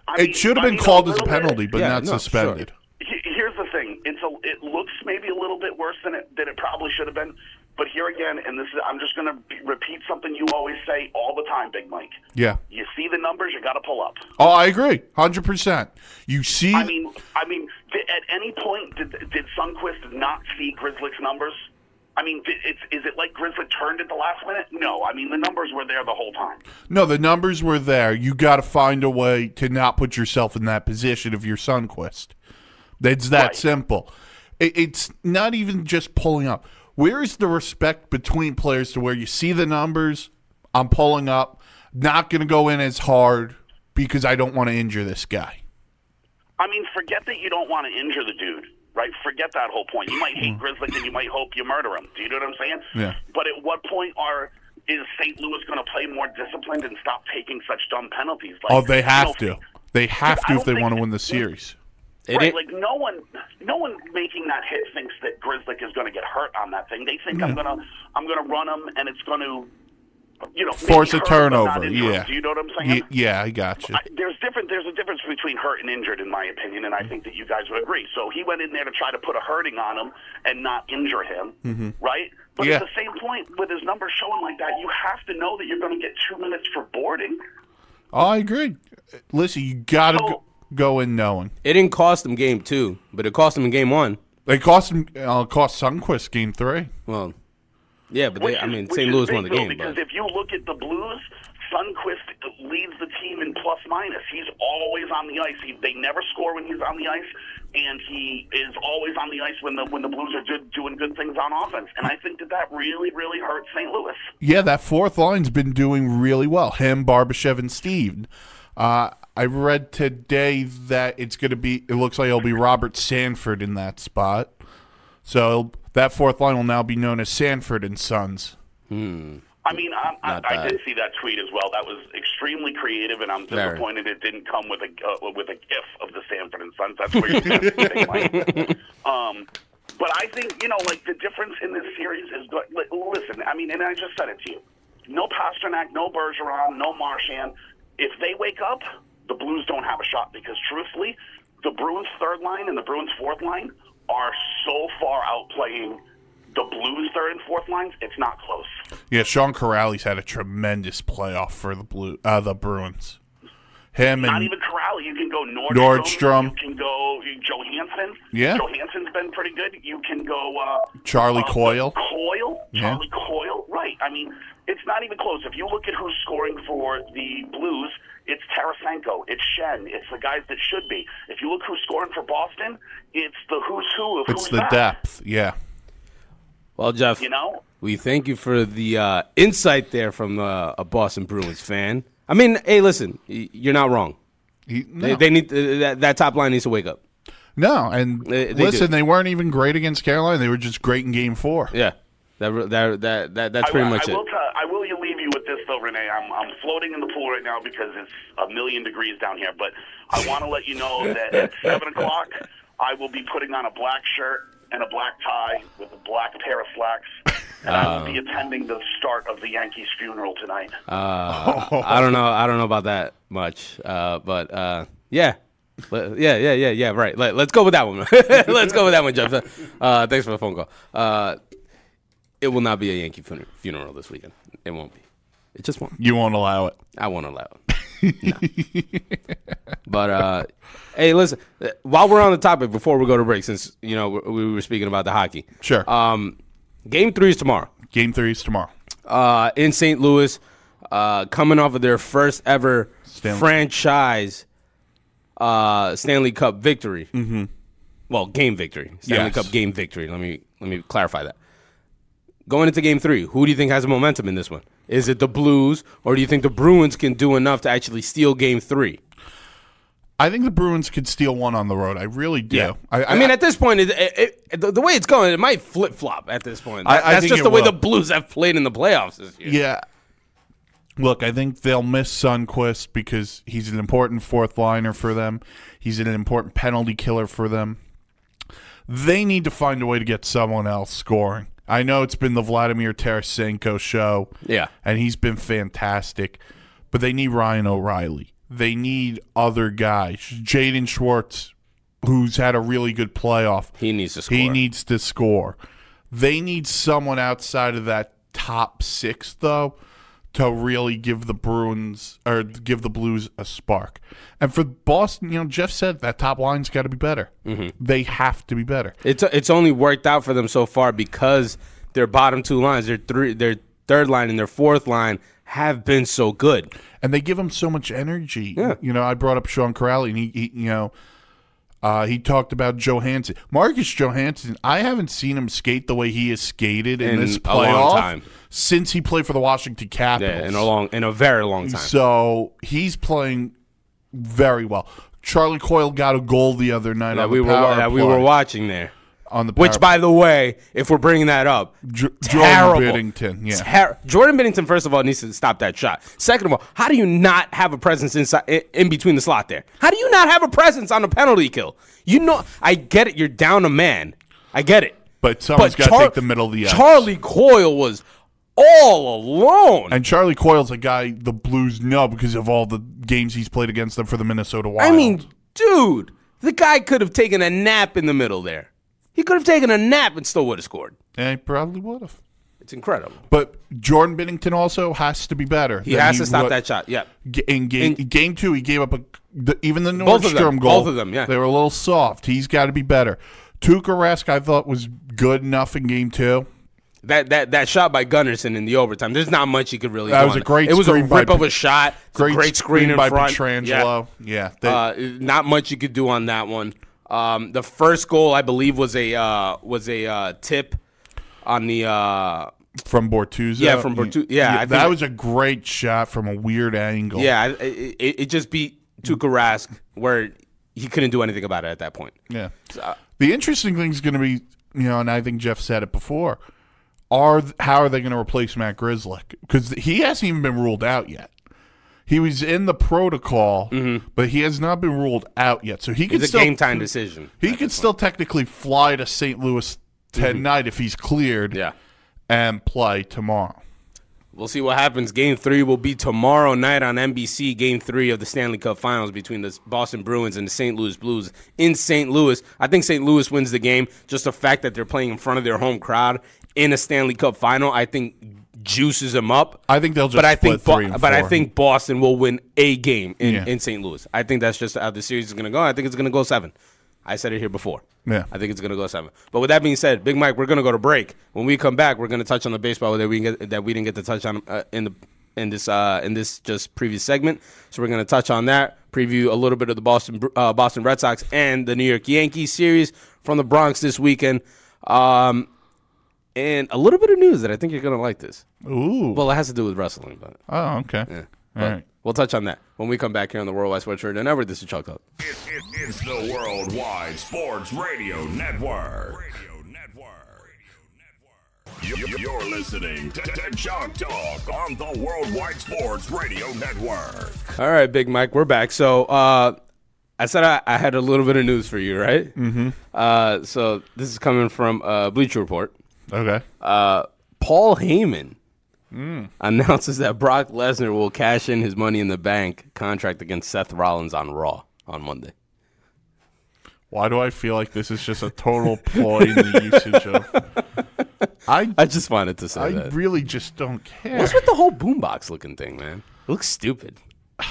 I mean- it should have I been mean, called as a little bit- penalty, but Yeah, not no, suspended. He- Here's the thing: it's a, it looks maybe a little bit worse than it than it probably should have been. But here again, and this is I'm just going to repeat something you always say all the time, Big Mike. Yeah. You see the numbers, you got to pull up. Oh, I agree, hundred percent. You see, I mean, I mean, at any point did did Sundqvist not see Grzelcyk's numbers? I mean, it's is it like Grzelcyk turned at the last minute? No, I mean the numbers were there the whole time. no, the numbers were there. You got to find a way to not put yourself in that position if you're Sundqvist. It's that Right. simple. It, it's not even just pulling up. Where is the respect between players to where you see the numbers? I'm pulling up, not going to go in as hard because I don't want to injure this guy. I mean, forget that you don't want to injure the dude, right? Forget that whole point. You might hate mm. Grzelcyk and you might hope you murder him. Do you know what I'm saying? Yeah. But at what point are is St. Louis going to play more disciplined and stop taking such dumb penalties? Like, Oh, they have you know, to. They have to if they want to win the series. It right, like no one, no one making that hit thinks that Grzelcyk is going to get hurt on that thing. They think I'm gonna, I'm gonna run him, and it's going to, you know, Force a hurt him, but not turnover. Yeah. Do you know what I'm saying? Y- yeah, I got you. I, there's different. There's a difference between hurt and injured, in my opinion, and I think that you guys would agree. So he went in there to try to put a hurting on him and not injure him, mm-hmm. right? But Yeah. at the same point, with his numbers showing like that, you have to know that you're going to get two minutes for boarding. Oh, I agree. Listen, you got to So- go, go in knowing. it didn't cost them game two, but it cost them in game one. It cost him. Uh, cost Sundqvist game three. Well, yeah, but Which they, I mean, St. Louis won the game. because But if you look at the Blues, Sundqvist leads the team in plus minus. He's always on the ice. He, they never score when he's on the ice, and he is always on the ice when the when the Blues are good, doing good things on offense. And I think that that really, really hurts St. Louis. Yeah, that fourth line's been doing really well. Him, Barbashev, and Steve. Uh, I read today that it's going to be. It looks like it'll be Robert Sanford in that spot. So that fourth line will now be known as Sanford and Sons. I mean, I, I, I did see that tweet as well. That was extremely creative, and I'm Very. disappointed it didn't come with a uh, with a GIF of the Sanford and Sons. That's where you're going [laughs] Um, but I think you know, like the difference in this series is. Good. Listen, I mean, and I just said it to you. No Pastrnak, no Bergeron, no Marchand. If they wake up, the Blues don't have a shot because, truthfully, the Bruins' third line and the Bruins' fourth line are so far outplaying the Blues' third and fourth lines. It's not close. Yeah, Sean Kuraly had a tremendous playoff for the blue, uh, the Bruins. Him Not and even Corral. You can go Nordstrom. Nordstrom. You can go Johansson. Yeah. Johansson's been pretty good. You can go uh, Charlie uh, Coyle. Coyle. Yeah. Charlie Coyle. Right. I mean, it's not even close. If you look at who's scoring for the Blues, it's Tarasenko. It's Schenn. It's the guys that should be. If you look who's scoring for Boston, it's the who's who of It's who's the that. depth. Yeah. well, Jeff, You know. we thank you for the uh, insight there from uh, a Boston Bruins fan. I mean, hey, listen, you're not wrong. He, They, no. they need uh, that, that top line needs to wake up. no, and They- they listen, do. they weren't even great against Carolina. They were just great in Game Four. Yeah, that that that, that that's pretty I much will it. tell- I will leave you with this though, Renee. I'm I'm floating in the pool right now because it's a million degrees down here. But I want to let you know that at seven o'clock, I will be putting on a black shirt and a black tie with a black pair of slacks, and I will be attending the start of the Yankees funeral tonight. Uh, I don't know. I don't know about that much. Uh, but uh, yeah. Yeah, yeah, yeah, yeah. Right. Let, let's go with that one. [laughs] let's go with that one, Jeff. Uh, thanks for the phone call. Uh, it will not be a Yankee funer- funeral this weekend. It won't be. It just won't. You won't allow it. I won't allow it. No. [laughs] but uh, hey, listen. uh, While we're on the topic, before we go to break, since you know we we were speaking about the hockey, Sure. um, game three is tomorrow Game three is tomorrow. uh, in St. Louis, uh, coming off of their first ever Stanley- franchise uh, Stanley Cup victory. Mm-hmm. Well, game victory, Stanley Yes. Cup game victory. Let me let me clarify that. Going into Game Three, who do you think has momentum in this one? Is it the Blues, or do you think the Bruins can do enough to actually steal Game Three? I think the Bruins could steal one on the road. I really do. I, I, mean, at this point, it, it, it, the, the way it's going, it might flip flop at this point. That- I that's just the way will. the Blues have played in the playoffs this year. Yeah. Look, I think they'll miss Sundqvist because he's an important fourth liner for them. He's an important penalty killer for them. They need to find a way to get someone else scoring. I know it's been the Vladimir Tarasenko show. Yeah. And he's been fantastic. But they need Ryan O'Reilly. They need other guys. Jaden Schwartz, who's had a really good playoff. He needs to score. He needs to score. They need someone outside of that top six, though, to really give the Bruins or give the Blues a spark. And for Boston, you know, Jeff said that top line's got to be better. Mm-hmm. They have to be better. It's it's only worked out for them so far because their bottom two lines, their three, their third line and their fourth line have been so good. and they give them so much energy. Yeah. You know, I brought up Sean Kuraly, and he, he you know, uh, he talked about Johansson, Marcus Johansson. I haven't seen him skate the way he has skated in, In this playoff time. since he played for the Washington Capitals. Yeah, in a long, in a very long time. So he's playing very well. Charlie Coyle got a goal the other night that we were that we were watching there. On the Which, by the way, if we're bringing that up, J- terrible. Jordan Binnington, yeah. Ter- Jordan Binnington, first of all, needs to stop that shot. Second of all, how do you not have a presence inside in, in between the slot there? How do you not have a presence on a penalty kill? You know, I get it. You're down a man. I get it. But someone's got to Char- take the middle of the ice. Charlie Coyle was all alone. And Charlie Coyle's a guy the Blues know because of all the games he's played against them for the Minnesota Wild. I mean, dude, the guy could have taken a nap in the middle there. He could have taken a nap and still would have scored. yeah, he probably would have. It's incredible. But Jordan Binnington also has to be better. He has to stop wa- that shot. Yeah. In game, In- game two, he gave up a the, even the Both of them. Nordstrom goal. Both of them, yeah. they were a little soft. He's got to be better. Tuukka Rask, I thought was good enough in game two. That that that shot by Gunnarsson in the overtime. There's not much he could really. That do was on a great It was a screen by rip of a shot. Great, great screen, in by front. Pietrangelo. Yeah, they- Uh, not much you could do on that one. Um, the first goal, I believe, was a uh, was a uh, tip on the. Uh, from Bortuzzo. Yeah, from Bortu- yeah, think- that was a great shot from a weird angle. yeah, it, it, it just beat Tuukka Rask where he couldn't do anything about it at that point. Yeah. uh, the interesting thing is going to be, you know, and I think Jeff said it before. Are th- how are they going to replace Matt Grzelcyk? Because he hasn't even been ruled out yet. He was in the protocol, but he has not been ruled out yet. So he could Mm-hmm. It's a still game time decision. He could still technically fly to St. Louis tonight if he's cleared. Mm-hmm. Yeah. and play tomorrow. We'll see what happens. Game three will be tomorrow night on NBC. Game three of the Stanley Cup Finals between the Boston Bruins and the St. Louis Blues in St. Louis. I think St. Louis wins the game. Just the fact that they're playing in front of their home crowd in a Stanley Cup Final, I think juices them up. I think they'll just but I think Bo- but I think Boston will win a game in, Yeah. in St. Louis. I think that's just how the series is going to go. I think it's going to go seven. I said it here before. Yeah. I think it's going to go seven. But with that being said, Big Mike, we're going to go to break. When we come back, we're going to touch on the baseball that we get, that we didn't get to touch on uh, in the in this uh, in this just previous segment. So we're going to touch on that, preview a little bit of the Boston uh, Boston Red Sox and the New York Yankees series from the Bronx this weekend. Um, and a little bit of news that I think you're going to like this. Ooh. Well, it has to do with wrestling, but oh, okay. All but right. we'll touch on that when we come back here on the Worldwide Sports Radio Network. This is Chalk Talk. It, it, it's the Worldwide Sports Radio Network. Radio Network. You- You're listening to, to Chalk Talk on the Worldwide Sports Radio Network. All right, Big Mike, we're back. So, uh, I said I, I had a little bit of news for you, right? Mm-hmm. Uh, so this is coming from uh, Bleacher Report. Okay. Uh, Paul Heyman announces that Brock Lesnar will cash in his Money in the Bank contract against Seth Rollins on Raw on Monday. Why do I feel like this is just a total ploy in the usage of? [laughs] I I just wanted to say I that. really just don't care. What's with the whole boombox looking thing, man? It looks stupid. [sighs]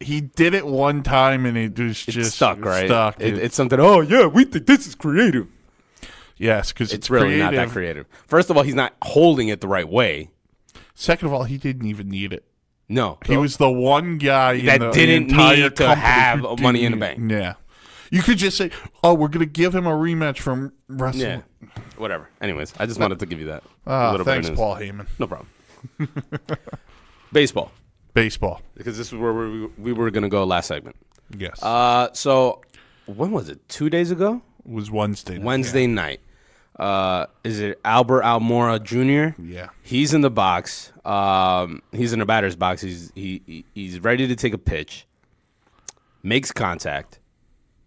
he did it one time and it was just stuck, right? Stuck. It, it's something. Oh yeah, we think this is creative. Yes, because It's really not that creative. First of all, he's not holding it the right way. Second of all, he didn't even need it. No, He was the one guy in That the didn't entire need to have Money in the Bank. Yeah, you could just say, "Oh, we're gonna give him a rematch from Wrestle." Yeah, whatever. Anyways, I just wanted to give you that. Little thanks. Paul Heyman. No problem. [laughs] Baseball, Baseball. because this is where we, we were going to go last segment. Yes, Uh, so when was it? Two days ago, it was Wednesday. night. Wednesday night. Uh, is it Albert Almora Jr.? Yeah. He's in the box. Um, he's in the batter's box. He's he, he he's ready to take a pitch. Makes contact.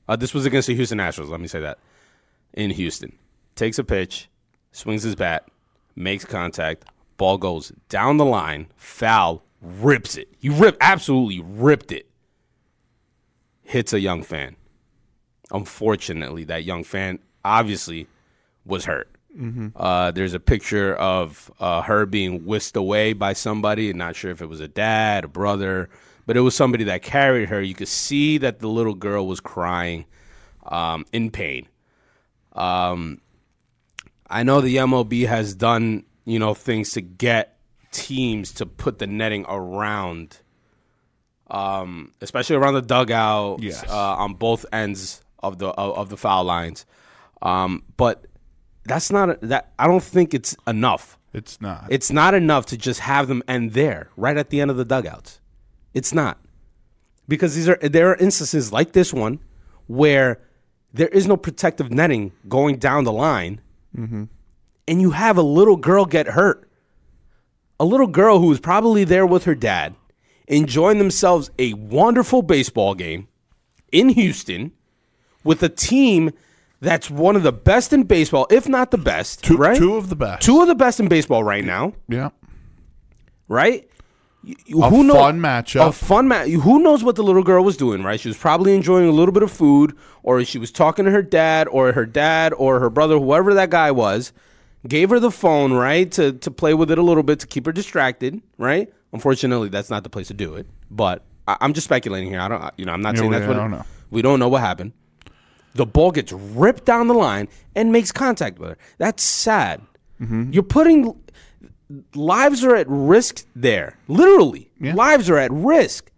Uh, this was against the Houston Astros. Let me say that. In Houston, takes a pitch, swings his bat, makes contact. Ball goes down the line. Foul. Rips it. He ripped absolutely ripped it. Hits a young fan. Unfortunately, that young fan obviously was hurt. Uh, there's a picture of uh, her being whisked away by somebody. Not sure if it was a dad, a brother, but it was somebody that carried her. You could see that the little girl was crying um, in pain. Um, I know the MLB has done you know things to get teams to put the netting around, um, especially around the dugout, Yes. uh, on both ends of the of, of the foul lines. Um, but that's not that. I don't think it's enough. It's not. It's not enough to just have them end there, right at the end of the dugouts. It's not because these are there are instances like this one where there is no protective netting going down the line, mm-hmm. and you have a little girl get hurt. A little girl who was probably there with her dad, enjoying themselves a wonderful baseball game in Houston with a team that's one of the best in baseball, if not the best. two, right? two of the best. Two of the best in baseball right now, yeah. right? You- A know- fun matchup. A fun match. Who knows what the little girl was doing, right? She was probably enjoying a little bit of food, or she was talking to her dad, or her dad, or her brother, whoever that guy was, gave her the phone, right, to to play with it a little bit to keep her distracted, right? Unfortunately, that's not the place to do it. But I, I'm just speculating here. I don't, you know, I'm not Yeah, saying that's what. don't know. We don't know what happened. The ball gets ripped down the line and makes contact with her. That's sad. Mm-hmm. You're putting lives are at risk there. Literally, lives are at risk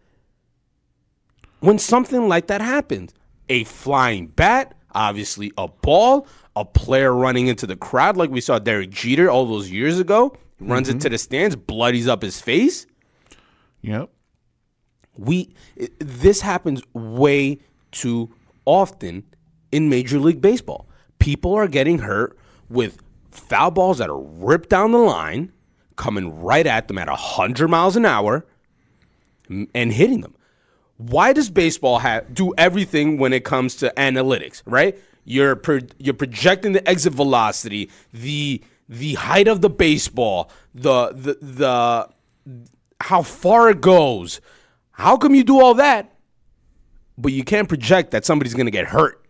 when something like that happens. A flying bat, obviously a ball, a player running into the crowd like we saw Derek Jeter all those years ago, runs into the stands, bloodies up his face. Yep. We this happens way too often in Major League Baseball. People are getting hurt with foul balls that are ripped down the line, coming right at them at 100 miles an hour and hitting them. Why does baseball have do everything when it comes to analytics, right? You're pro, you're projecting the exit velocity, the the height of the baseball, the the the how far it goes. How come you do all that, but you can't project that somebody's going to get hurt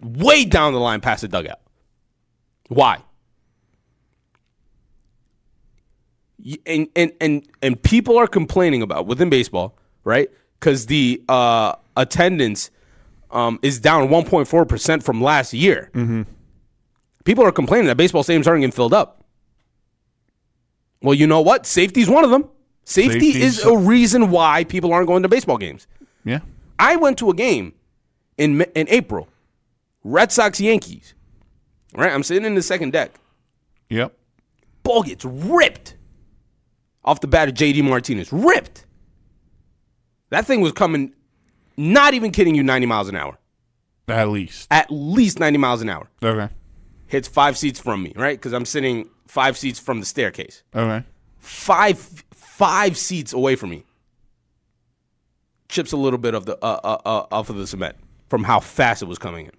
way down the line past the dugout? Why? And and and and people are complaining about within baseball, right? Because the uh, attendance um, is down 1.4 percent from last year. People are complaining that baseball stadiums aren't getting filled up. Well, you know what? Safety is one of them. Safety Safety's- is a reason why people aren't going to baseball games. Yeah. I went to a game in in April, Red Sox Yankees. Right, I'm sitting in the second deck. Yep. Ball gets ripped off the bat of JD Martinez. Ripped. That thing was coming, not even kidding you, 90 miles an hour. At least. At least 90 miles an hour. Okay. Hits five seats from me, right? Because I'm sitting five seats from the staircase. Okay. Five five seats away from me. Chips a little bit of the uh, uh, uh, off of the cement. from how fast it was coming in.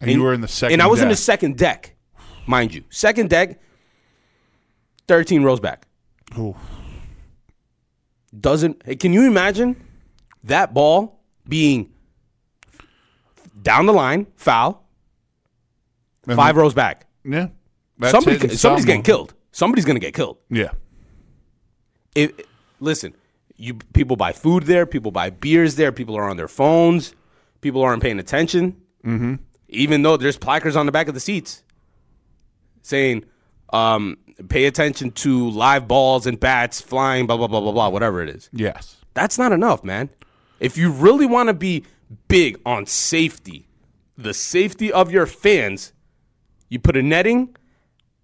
And, you were in the second. And I was in the second deck, mind you. Second deck, 13 rows back. Ooh. Doesn't hey, can you imagine that ball being down the line, foul, And five the- rows back? Yeah. Somebody, somebody's getting killed. Somebody's gonna get killed. Yeah. If, listen, you people buy food there, people buy beers there, people are on their phones, people aren't paying attention. Mm-hmm. Even though there's placards on the back of the seats saying, um, "Pay attention to live balls and bats flying," blah blah blah blah blah, whatever it is. Yes. That's not enough, man. If you really want to be big on safety, the safety of your fans, you put a netting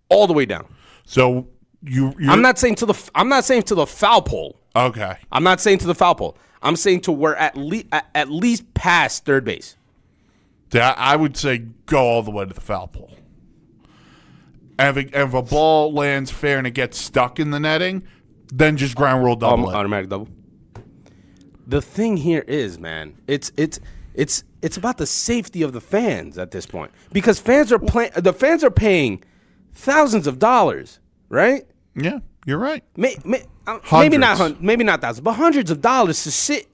all the way down. So you. I'm not saying to the I'm not saying to the foul pole. Okay. I'm not saying to the foul pole. I'm saying to where at least at, at least past third base. That I would say go all the way to the foul pole. And if, if a ball lands fair and it gets stuck in the netting, then just ground rule Um, double it. automatic double. The thing here is, man, it's it's it's it's about the safety of the fans at this point because fans are playing. The fans are paying thousands of dollars, right? Yeah, you're right. May, may, uh, maybe not hun- maybe not thousands, but hundreds of dollars to sit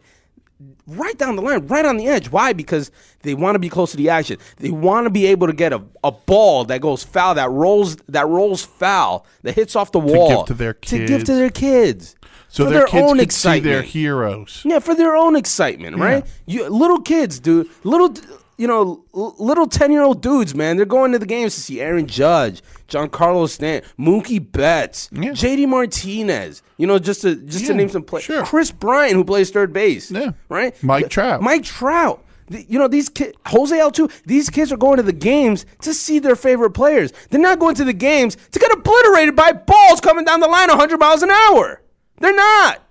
right down the line, right on the edge. Why? Because they want to be close to the action. They want to be able to get a, a ball that goes foul, that rolls that rolls foul, that hits off the wall to give to their kids. to give to their kids, So for their, their, kids own excitement. see their heroes. Yeah, for their own excitement, right? You little kids, dude, little you know, l- little ten year old dudes, man. They're going to the games to see Aaron Judge, Giancarlo Stanton, Mookie Betts, Yeah. JD Martinez. You know, just to just to name some players. sure. Kris Bryant, who plays third base. Yeah. right. Mike Trout. Mike Trout. You know these kids, Jose Altuve. These kids are going to the games to see their favorite players. They're not going to the games to get obliterated by balls coming down the line 100 miles an hour. They're not.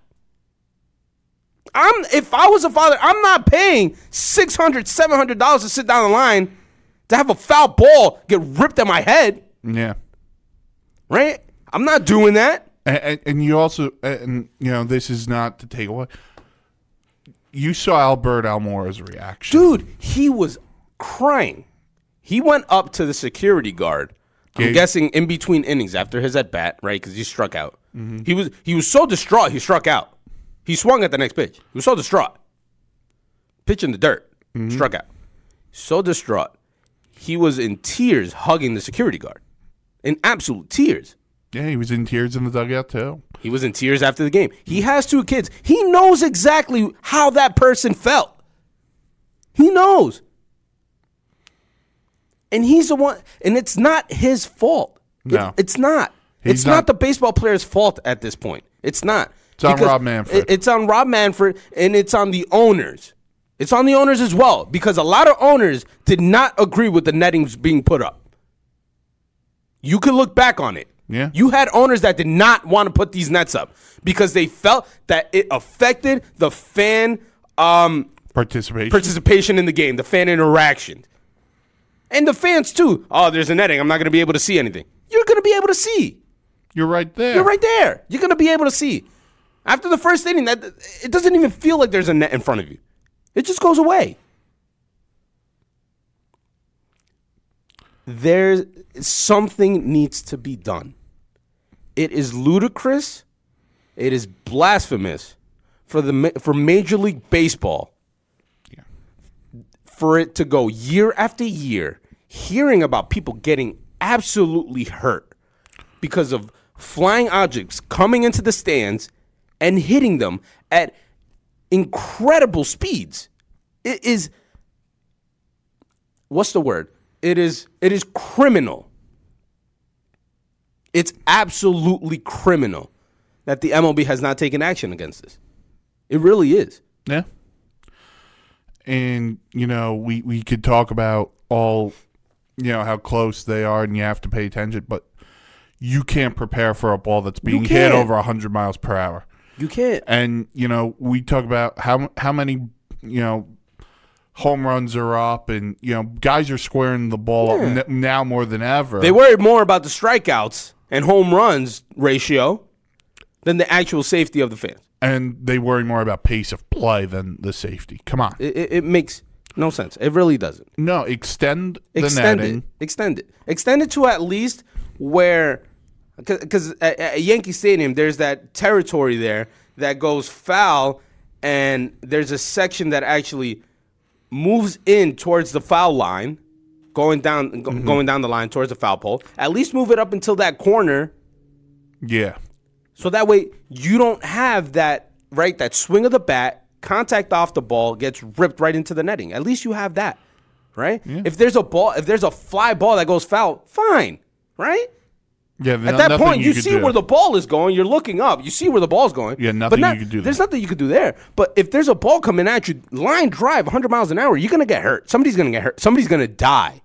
I'm if I was a father, I'm not paying 600 700 dollars to sit down the line to have a foul ball get ripped at my head, Yeah. right? I'm not doing that. And, and, and you also, and you know, this is not to take away. You saw Albert Almora's reaction. Dude, he was crying. He went up to the security guard. I'm guessing in between innings after his at bat, right? Because he struck out. Mm-hmm. He was he was so distraught he struck out. He swung at the next pitch. He was so distraught. Pitch in the dirt, mm-hmm. struck out. So distraught, he was in tears, hugging the security guard, in absolute tears. Yeah, he was in tears in the dugout too. He was in tears after the game. He has two kids. He knows exactly how that person felt. He knows. And he's the one, and it's not his fault. It- No. it's not. He's it's not, not- the baseball player's fault at this point. It's not. It's on Rob Manfred. it's on Rob Manfred, and it's on the owners. It's on the owners as well, because a lot of owners did not agree with the nettings being put up. You could look back on it. Yeah. You had owners that did not want to put these nets up because they felt that it affected the fan um, Participation. participation in the game, the fan interaction. And the fans too. Oh, there's a netting. I'm not going to be able to see anything. You're going to be able to see. You're right there. You're right there. You're going to be able to see. After the first inning, that it doesn't even feel like there's a net in front of you. It just goes away. There's something needs to be done. It is ludicrous. It is blasphemous for the for Major League Baseball for it to go year after year hearing about people getting absolutely hurt because of flying objects coming into the stands and hitting them at incredible speeds. It is what's the word? It is it is criminal. It's absolutely criminal that the MLB has not taken action against this. It really is. Yeah. And you know, we we could talk about all, you know, how close they are, and you have to pay attention, but you can't prepare for a ball that's being hit over hundred miles per hour. You can't. And you know, we talk about how how many you know home runs are up, and you know, guys are squaring the ball Yeah. up n- now more than ever. They worry more about the strikeouts and home runs ratio than the actual safety of the fans. and they worry more about pace of play than the safety. Come on, It, it, it makes no sense. It really doesn't. no, extend the extend netting. it. Extend it. Extend it to at least where, because at, at Yankee Stadium, there's that territory there that goes foul, and there's a section that actually moves in towards the foul line, going down, go- mm-hmm. going down the line towards the foul pole. At least move it up until that corner, Yeah, so that way you don't have that right that swing of the bat, contact off the ball gets ripped right into the netting. At least you have that, right? If there's a ball, if there's a fly ball that goes foul, fine, right? Yeah. At that point, you, see where the ball is going. You're looking up. You see where the ball's going. Yeah, But nothing not- you can do There's nothing you can do there. But if there's a ball coming at you, line drive, 100 miles an hour, you're gonna get hurt. Somebody's gonna get hurt. Somebody's gonna die.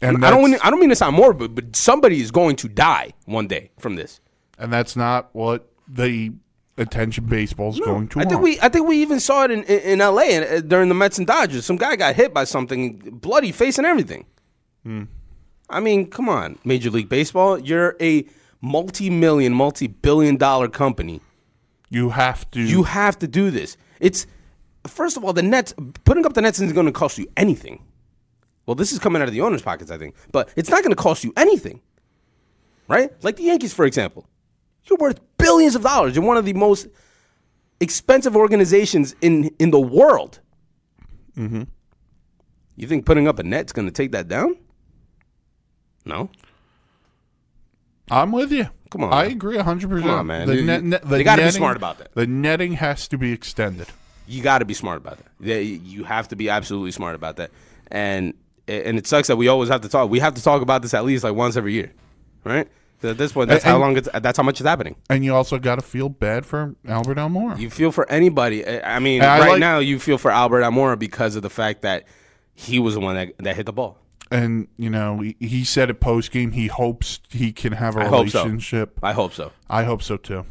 and I don't. Mean, I don't mean to sound morbid, but somebody is going to die one day from this. and that's not what the attention baseball's going to. I think we I think we even saw it in in, in L.A. uh, during the Mets and Dodgers. Some guy got hit by something, bloody face and everything. Hmm. I mean, come on, Major League Baseball. You're a multi-million, multi-billion-dollar company. you have to. You have to do this. It's first of all, the Nets putting up the Nets isn't going to cost you anything. Well, this is coming out of the owners' pockets, I think, but it's not going to cost you anything, right? Like the Yankees, for example. You're worth billions of dollars. You're one of the most expensive organizations in in the world. Mm-hmm. You think putting up a net's going to take that down? No. I'm with you. Come on, I man. agree 100. percent Come on, man. The You- net, net, the you gotta be netting- smart about that. The netting has to be extended. you got to be smart about that. Yeah, You have to be absolutely smart about that. And and it sucks that we always have to talk. We have to talk about this at least like once every year, right? 'Cause at this point, that's how and- long it's. That's how much it's happening. And you also got to feel bad for Albert Almora. You feel for anybody. I I mean, And I right like- now you feel for Albert Almora because of the fact that he was the one that, that hit the ball. And you know, he, he said at post game he hopes he can have a I hope so. relationship. I hope so. I hope so too.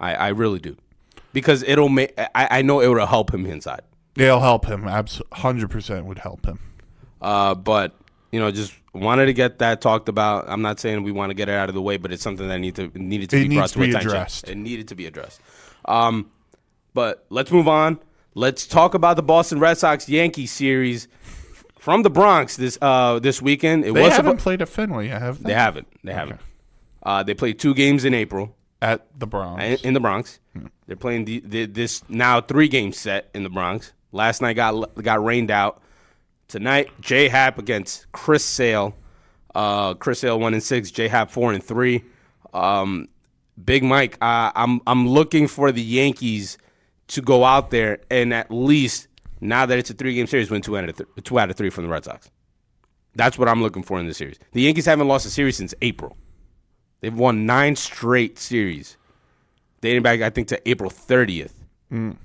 I, I really do, because it'll make. I, I know it will help him inside. It'll help him. Hundred percent would help him. Uh, but you know, just wanted to get that talked about. I'm not saying we want to get it out of the way, but it's something that need to needed to It be brought to be attention. addressed. It needed to be addressed. Um, but let's move on. Let's talk about the Boston Red Sox Yankee series from the Bronx this uh this weekend. It They was haven't suppo- played at Fenway, yet, have they? they haven't they haven't. Uh, they played two games in April At the Bronx. in, in the Bronx. They're playing the, the, this now three game set in the Bronx. Last night got got rained out. Tonight, J Happ against Chris Sale. Uh, Chris Sale one and six. J Happ four and three. Um, Big Mike, uh, I'm I'm looking for the Yankees to go out there and at least now that it's a three game series, win two out of th- two out of three from the Red Sox. That's what I'm looking for in this series. The Yankees haven't lost a series since April. They've won nine straight series, dating back I think to April 30th. Mm.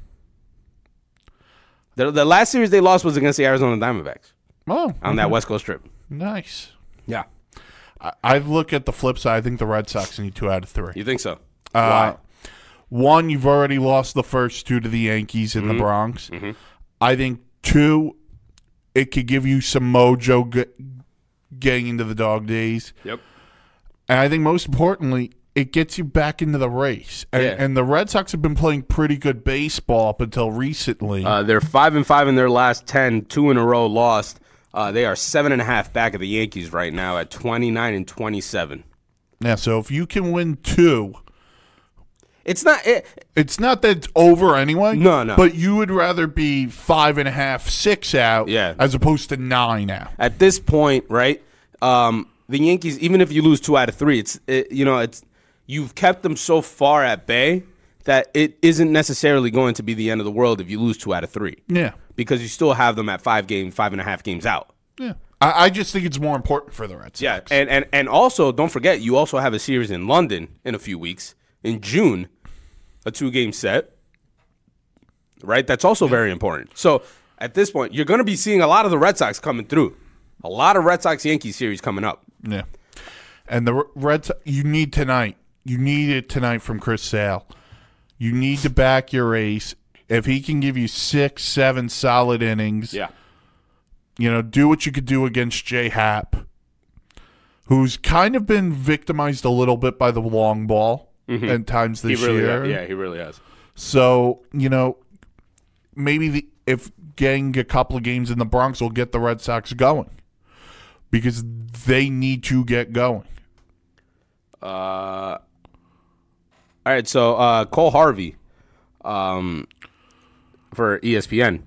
The, the last series they lost was against the Arizona Diamondbacks oh, on that West Coast trip. nice. Yeah, I, I look at the flip side. I think the Red Sox need two out of three. you think so? Uh, One, you've already lost the first two to the Yankees in the mm-hmm. Bronx. Mm-hmm. I think two, it could give you some mojo g- getting into the dog days. Yep. And I think most importantly, it gets you back into the race. And, Yeah. and the Red Sox have been playing pretty good baseball up until recently. Uh, they're five and five in their last ten, two in a row lost. Uh, they are seven and a half back of the Yankees right now at 29 and 27. yeah, so if you can win two, It's not. It, it's not that it's over anyway. No, no. But you would rather be five and a half, six out, Yeah. as opposed to nine out. at this point, right? Um, the Yankees, even if you lose two out of three, it's it, you know it's you've kept them so far at bay that it isn't necessarily going to be the end of the world if you lose two out of three. Yeah. because you still have them at five games, five and a half games out. Yeah. I, I just think it's more important for the Reds. Yeah, and, and and also don't forget you also have a series in London in a few weeks in June, a two game set. Right, that's also very important. So at this point, you're going to be seeing a lot of the Red Sox coming through, a lot of Red Sox Yankees series coming up. Yeah. And the Red Sox, you need tonight. You need it tonight from Chris Sale. You need to back your ace. If he can give you six, seven solid innings, yeah, you know, do what you could do against J Happ, who's kind of been victimized a little bit by the long ball times Mm-hmm. he this really, year. yeah, he really has. So you know, maybe the if getting a couple of games in the Bronx will get the Red Sox going because they need to get going. Uh, all right, so uh, Cole Harvey, um, for ESPN.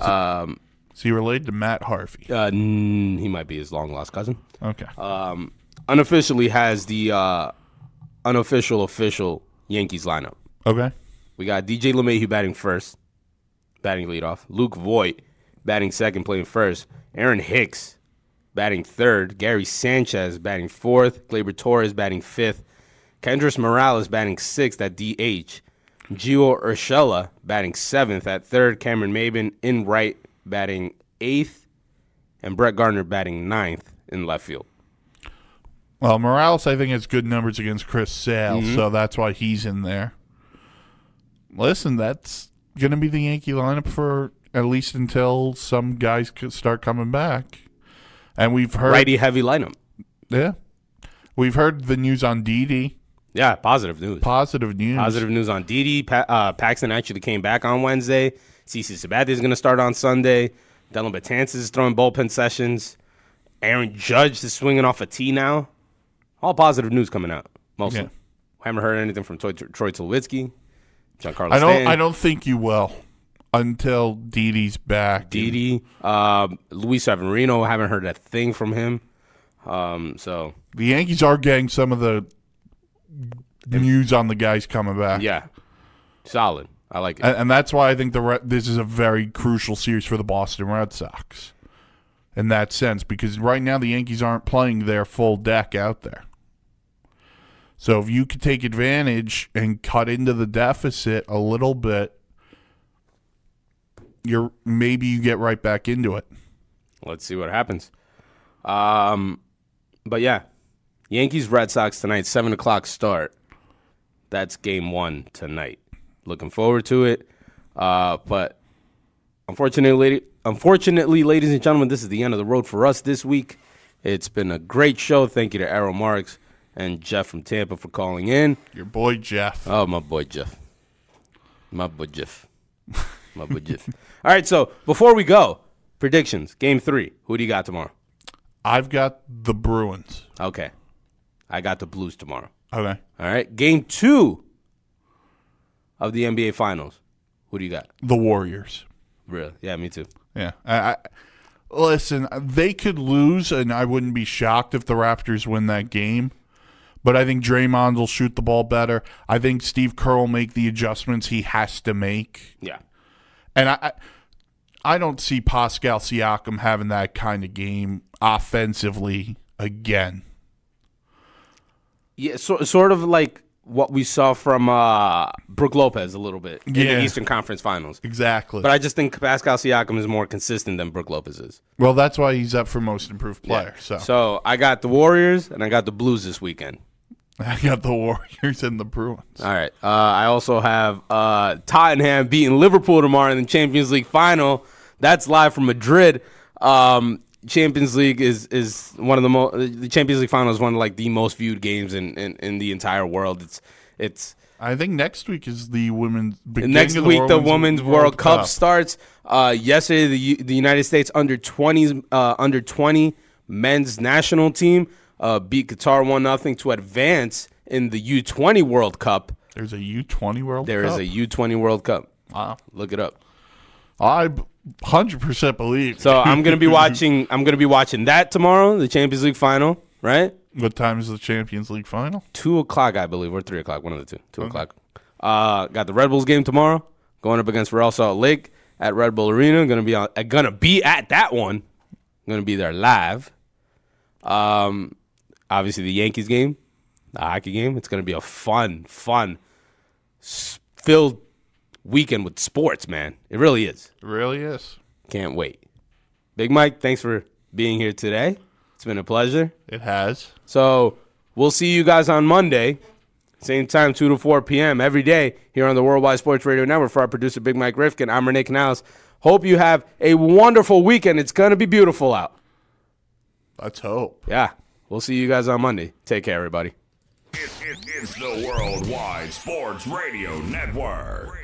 Um, Is he related to Matt Harvey? uh, n- he might be his long lost cousin. Okay. Um, unofficially has the uh, unofficial official Yankees lineup. okay. We got DJ LeMahieu batting first, batting leadoff. Luke Voit batting second, playing first. Aaron Hicks batting third. Gary Sanchez batting fourth. Gleyber Torres batting fifth. Kendrys Morales batting sixth at DH. Gio Urshela batting seventh at third. Cameron Maybin in right batting eighth. And Brett Gardner batting ninth in left field. Well, Morales, I think, has good numbers against Chris Sale, Mm-hmm. so that's why he's in there. Listen, that's going to be the Yankee lineup for at least until some guys could start coming back. And we've heard, Righty heavy lineup. yeah, we've heard the news on Didi. Yeah, positive news. Positive news. Positive news on Didi. Pa- uh, Paxton actually came back on Wednesday. CC Sabathia is going to start on Sunday. Dellin Betances is throwing bullpen sessions. Aaron Judge is swinging off a tee now. All positive news coming out. Mostly. Yeah. Haven't heard anything from Troy, Troy Tulowitzki, Giancarlo I don't. Stanton, I don't think you will until Didi's back. Didi. Um, Luis Severino, haven't heard a thing from him. Um, so, The Yankees are getting some of the news on the guys coming back. yeah, solid. I like it. and, and that's why I think the Re- this is a very crucial series for the Boston Red Sox in that sense because right now the Yankees aren't playing their full deck out there. So if you could take advantage and cut into the deficit a little bit, you're maybe you get right back into it. Let's see what happens. Um, but yeah, Yankees Red Sox tonight, seven o'clock start. That's game one tonight. Looking forward to it. Uh, but unfortunately, unfortunately, ladies and gentlemen, this is the end of the road for us this week. It's been a great show. Thank you to Errol Marks and Jeff from Tampa for calling in. Your boy Jeff. Oh, my boy Jeff. My boy Jeff. My boy Jeff. All right, so before we go, predictions. Game three. Who do you got tomorrow? I've got the Bruins. Okay. I got the Blues tomorrow. Okay. All right. Game two of the NBA Finals. Who do you got? The Warriors. Really? Yeah, me too. Yeah. I, I listen, they could lose and I wouldn't be shocked if the Raptors win that game. But I think Draymond will shoot the ball better. I think Steve Kerr will make the adjustments he has to make. Yeah. And I I, don't see Pascal Siakam having that kind of game offensively again. Yeah, so, sort of like what we saw from uh, Brook Lopez a little bit in Yeah. the Eastern Conference Finals. Exactly. But I just think Pascal Siakam is more consistent than Brook Lopez is. well, that's why he's up for most improved player. So. So I got the Warriors and I got the Blues this weekend. [laughs] I got the Warriors and the Bruins. All right. Uh, I also have uh, Tottenham beating Liverpool tomorrow in the Champions League final. That's live from Madrid. Um, Champions League is is one of the most. The Champions League final is one of like the most viewed games in, in, in the entire world. It's it's I think next week is the women's. beginning next the week the Women's Women's World, Cup, starts. Uh, yesterday, the the United States under twenties uh, under twenty men's national team uh, beat Qatar one nothing to advance in the U twenty World Cup. There's a U20 World There Cup. is a U twenty World Cup. Wow. Look it up. I hundred percent believe. So I'm gonna be [laughs] watching. I'm gonna be watching that tomorrow, the Champions League final, right? what time is the Champions League final? Two o'clock, I believe, or three o'clock, one of the two. Two o'clock. Uh, got the Red Bulls game tomorrow, going up against Real Salt Lake at Red Bull Arena. Gonna be on. Gonna be at that one. Gonna be there live. Um, obviously the Yankees game, the hockey game. It's gonna be a fun, fun, filled weekend with sports, man. It really is. It really is. Can't wait. Big Mike, thanks for being here today. It's been a pleasure. It has. So we'll see you guys on Monday, same time, 2 to 4 p.m. every day here on the Worldwide Sports Radio Network. For our producer, Big Mike Rifkin, I'm Renee Canales. Hope you have a wonderful weekend. It's going to be beautiful out. Let's hope. Yeah. We'll see you guys on Monday. Take care, everybody. It, it, it's the Worldwide Sports Radio Network.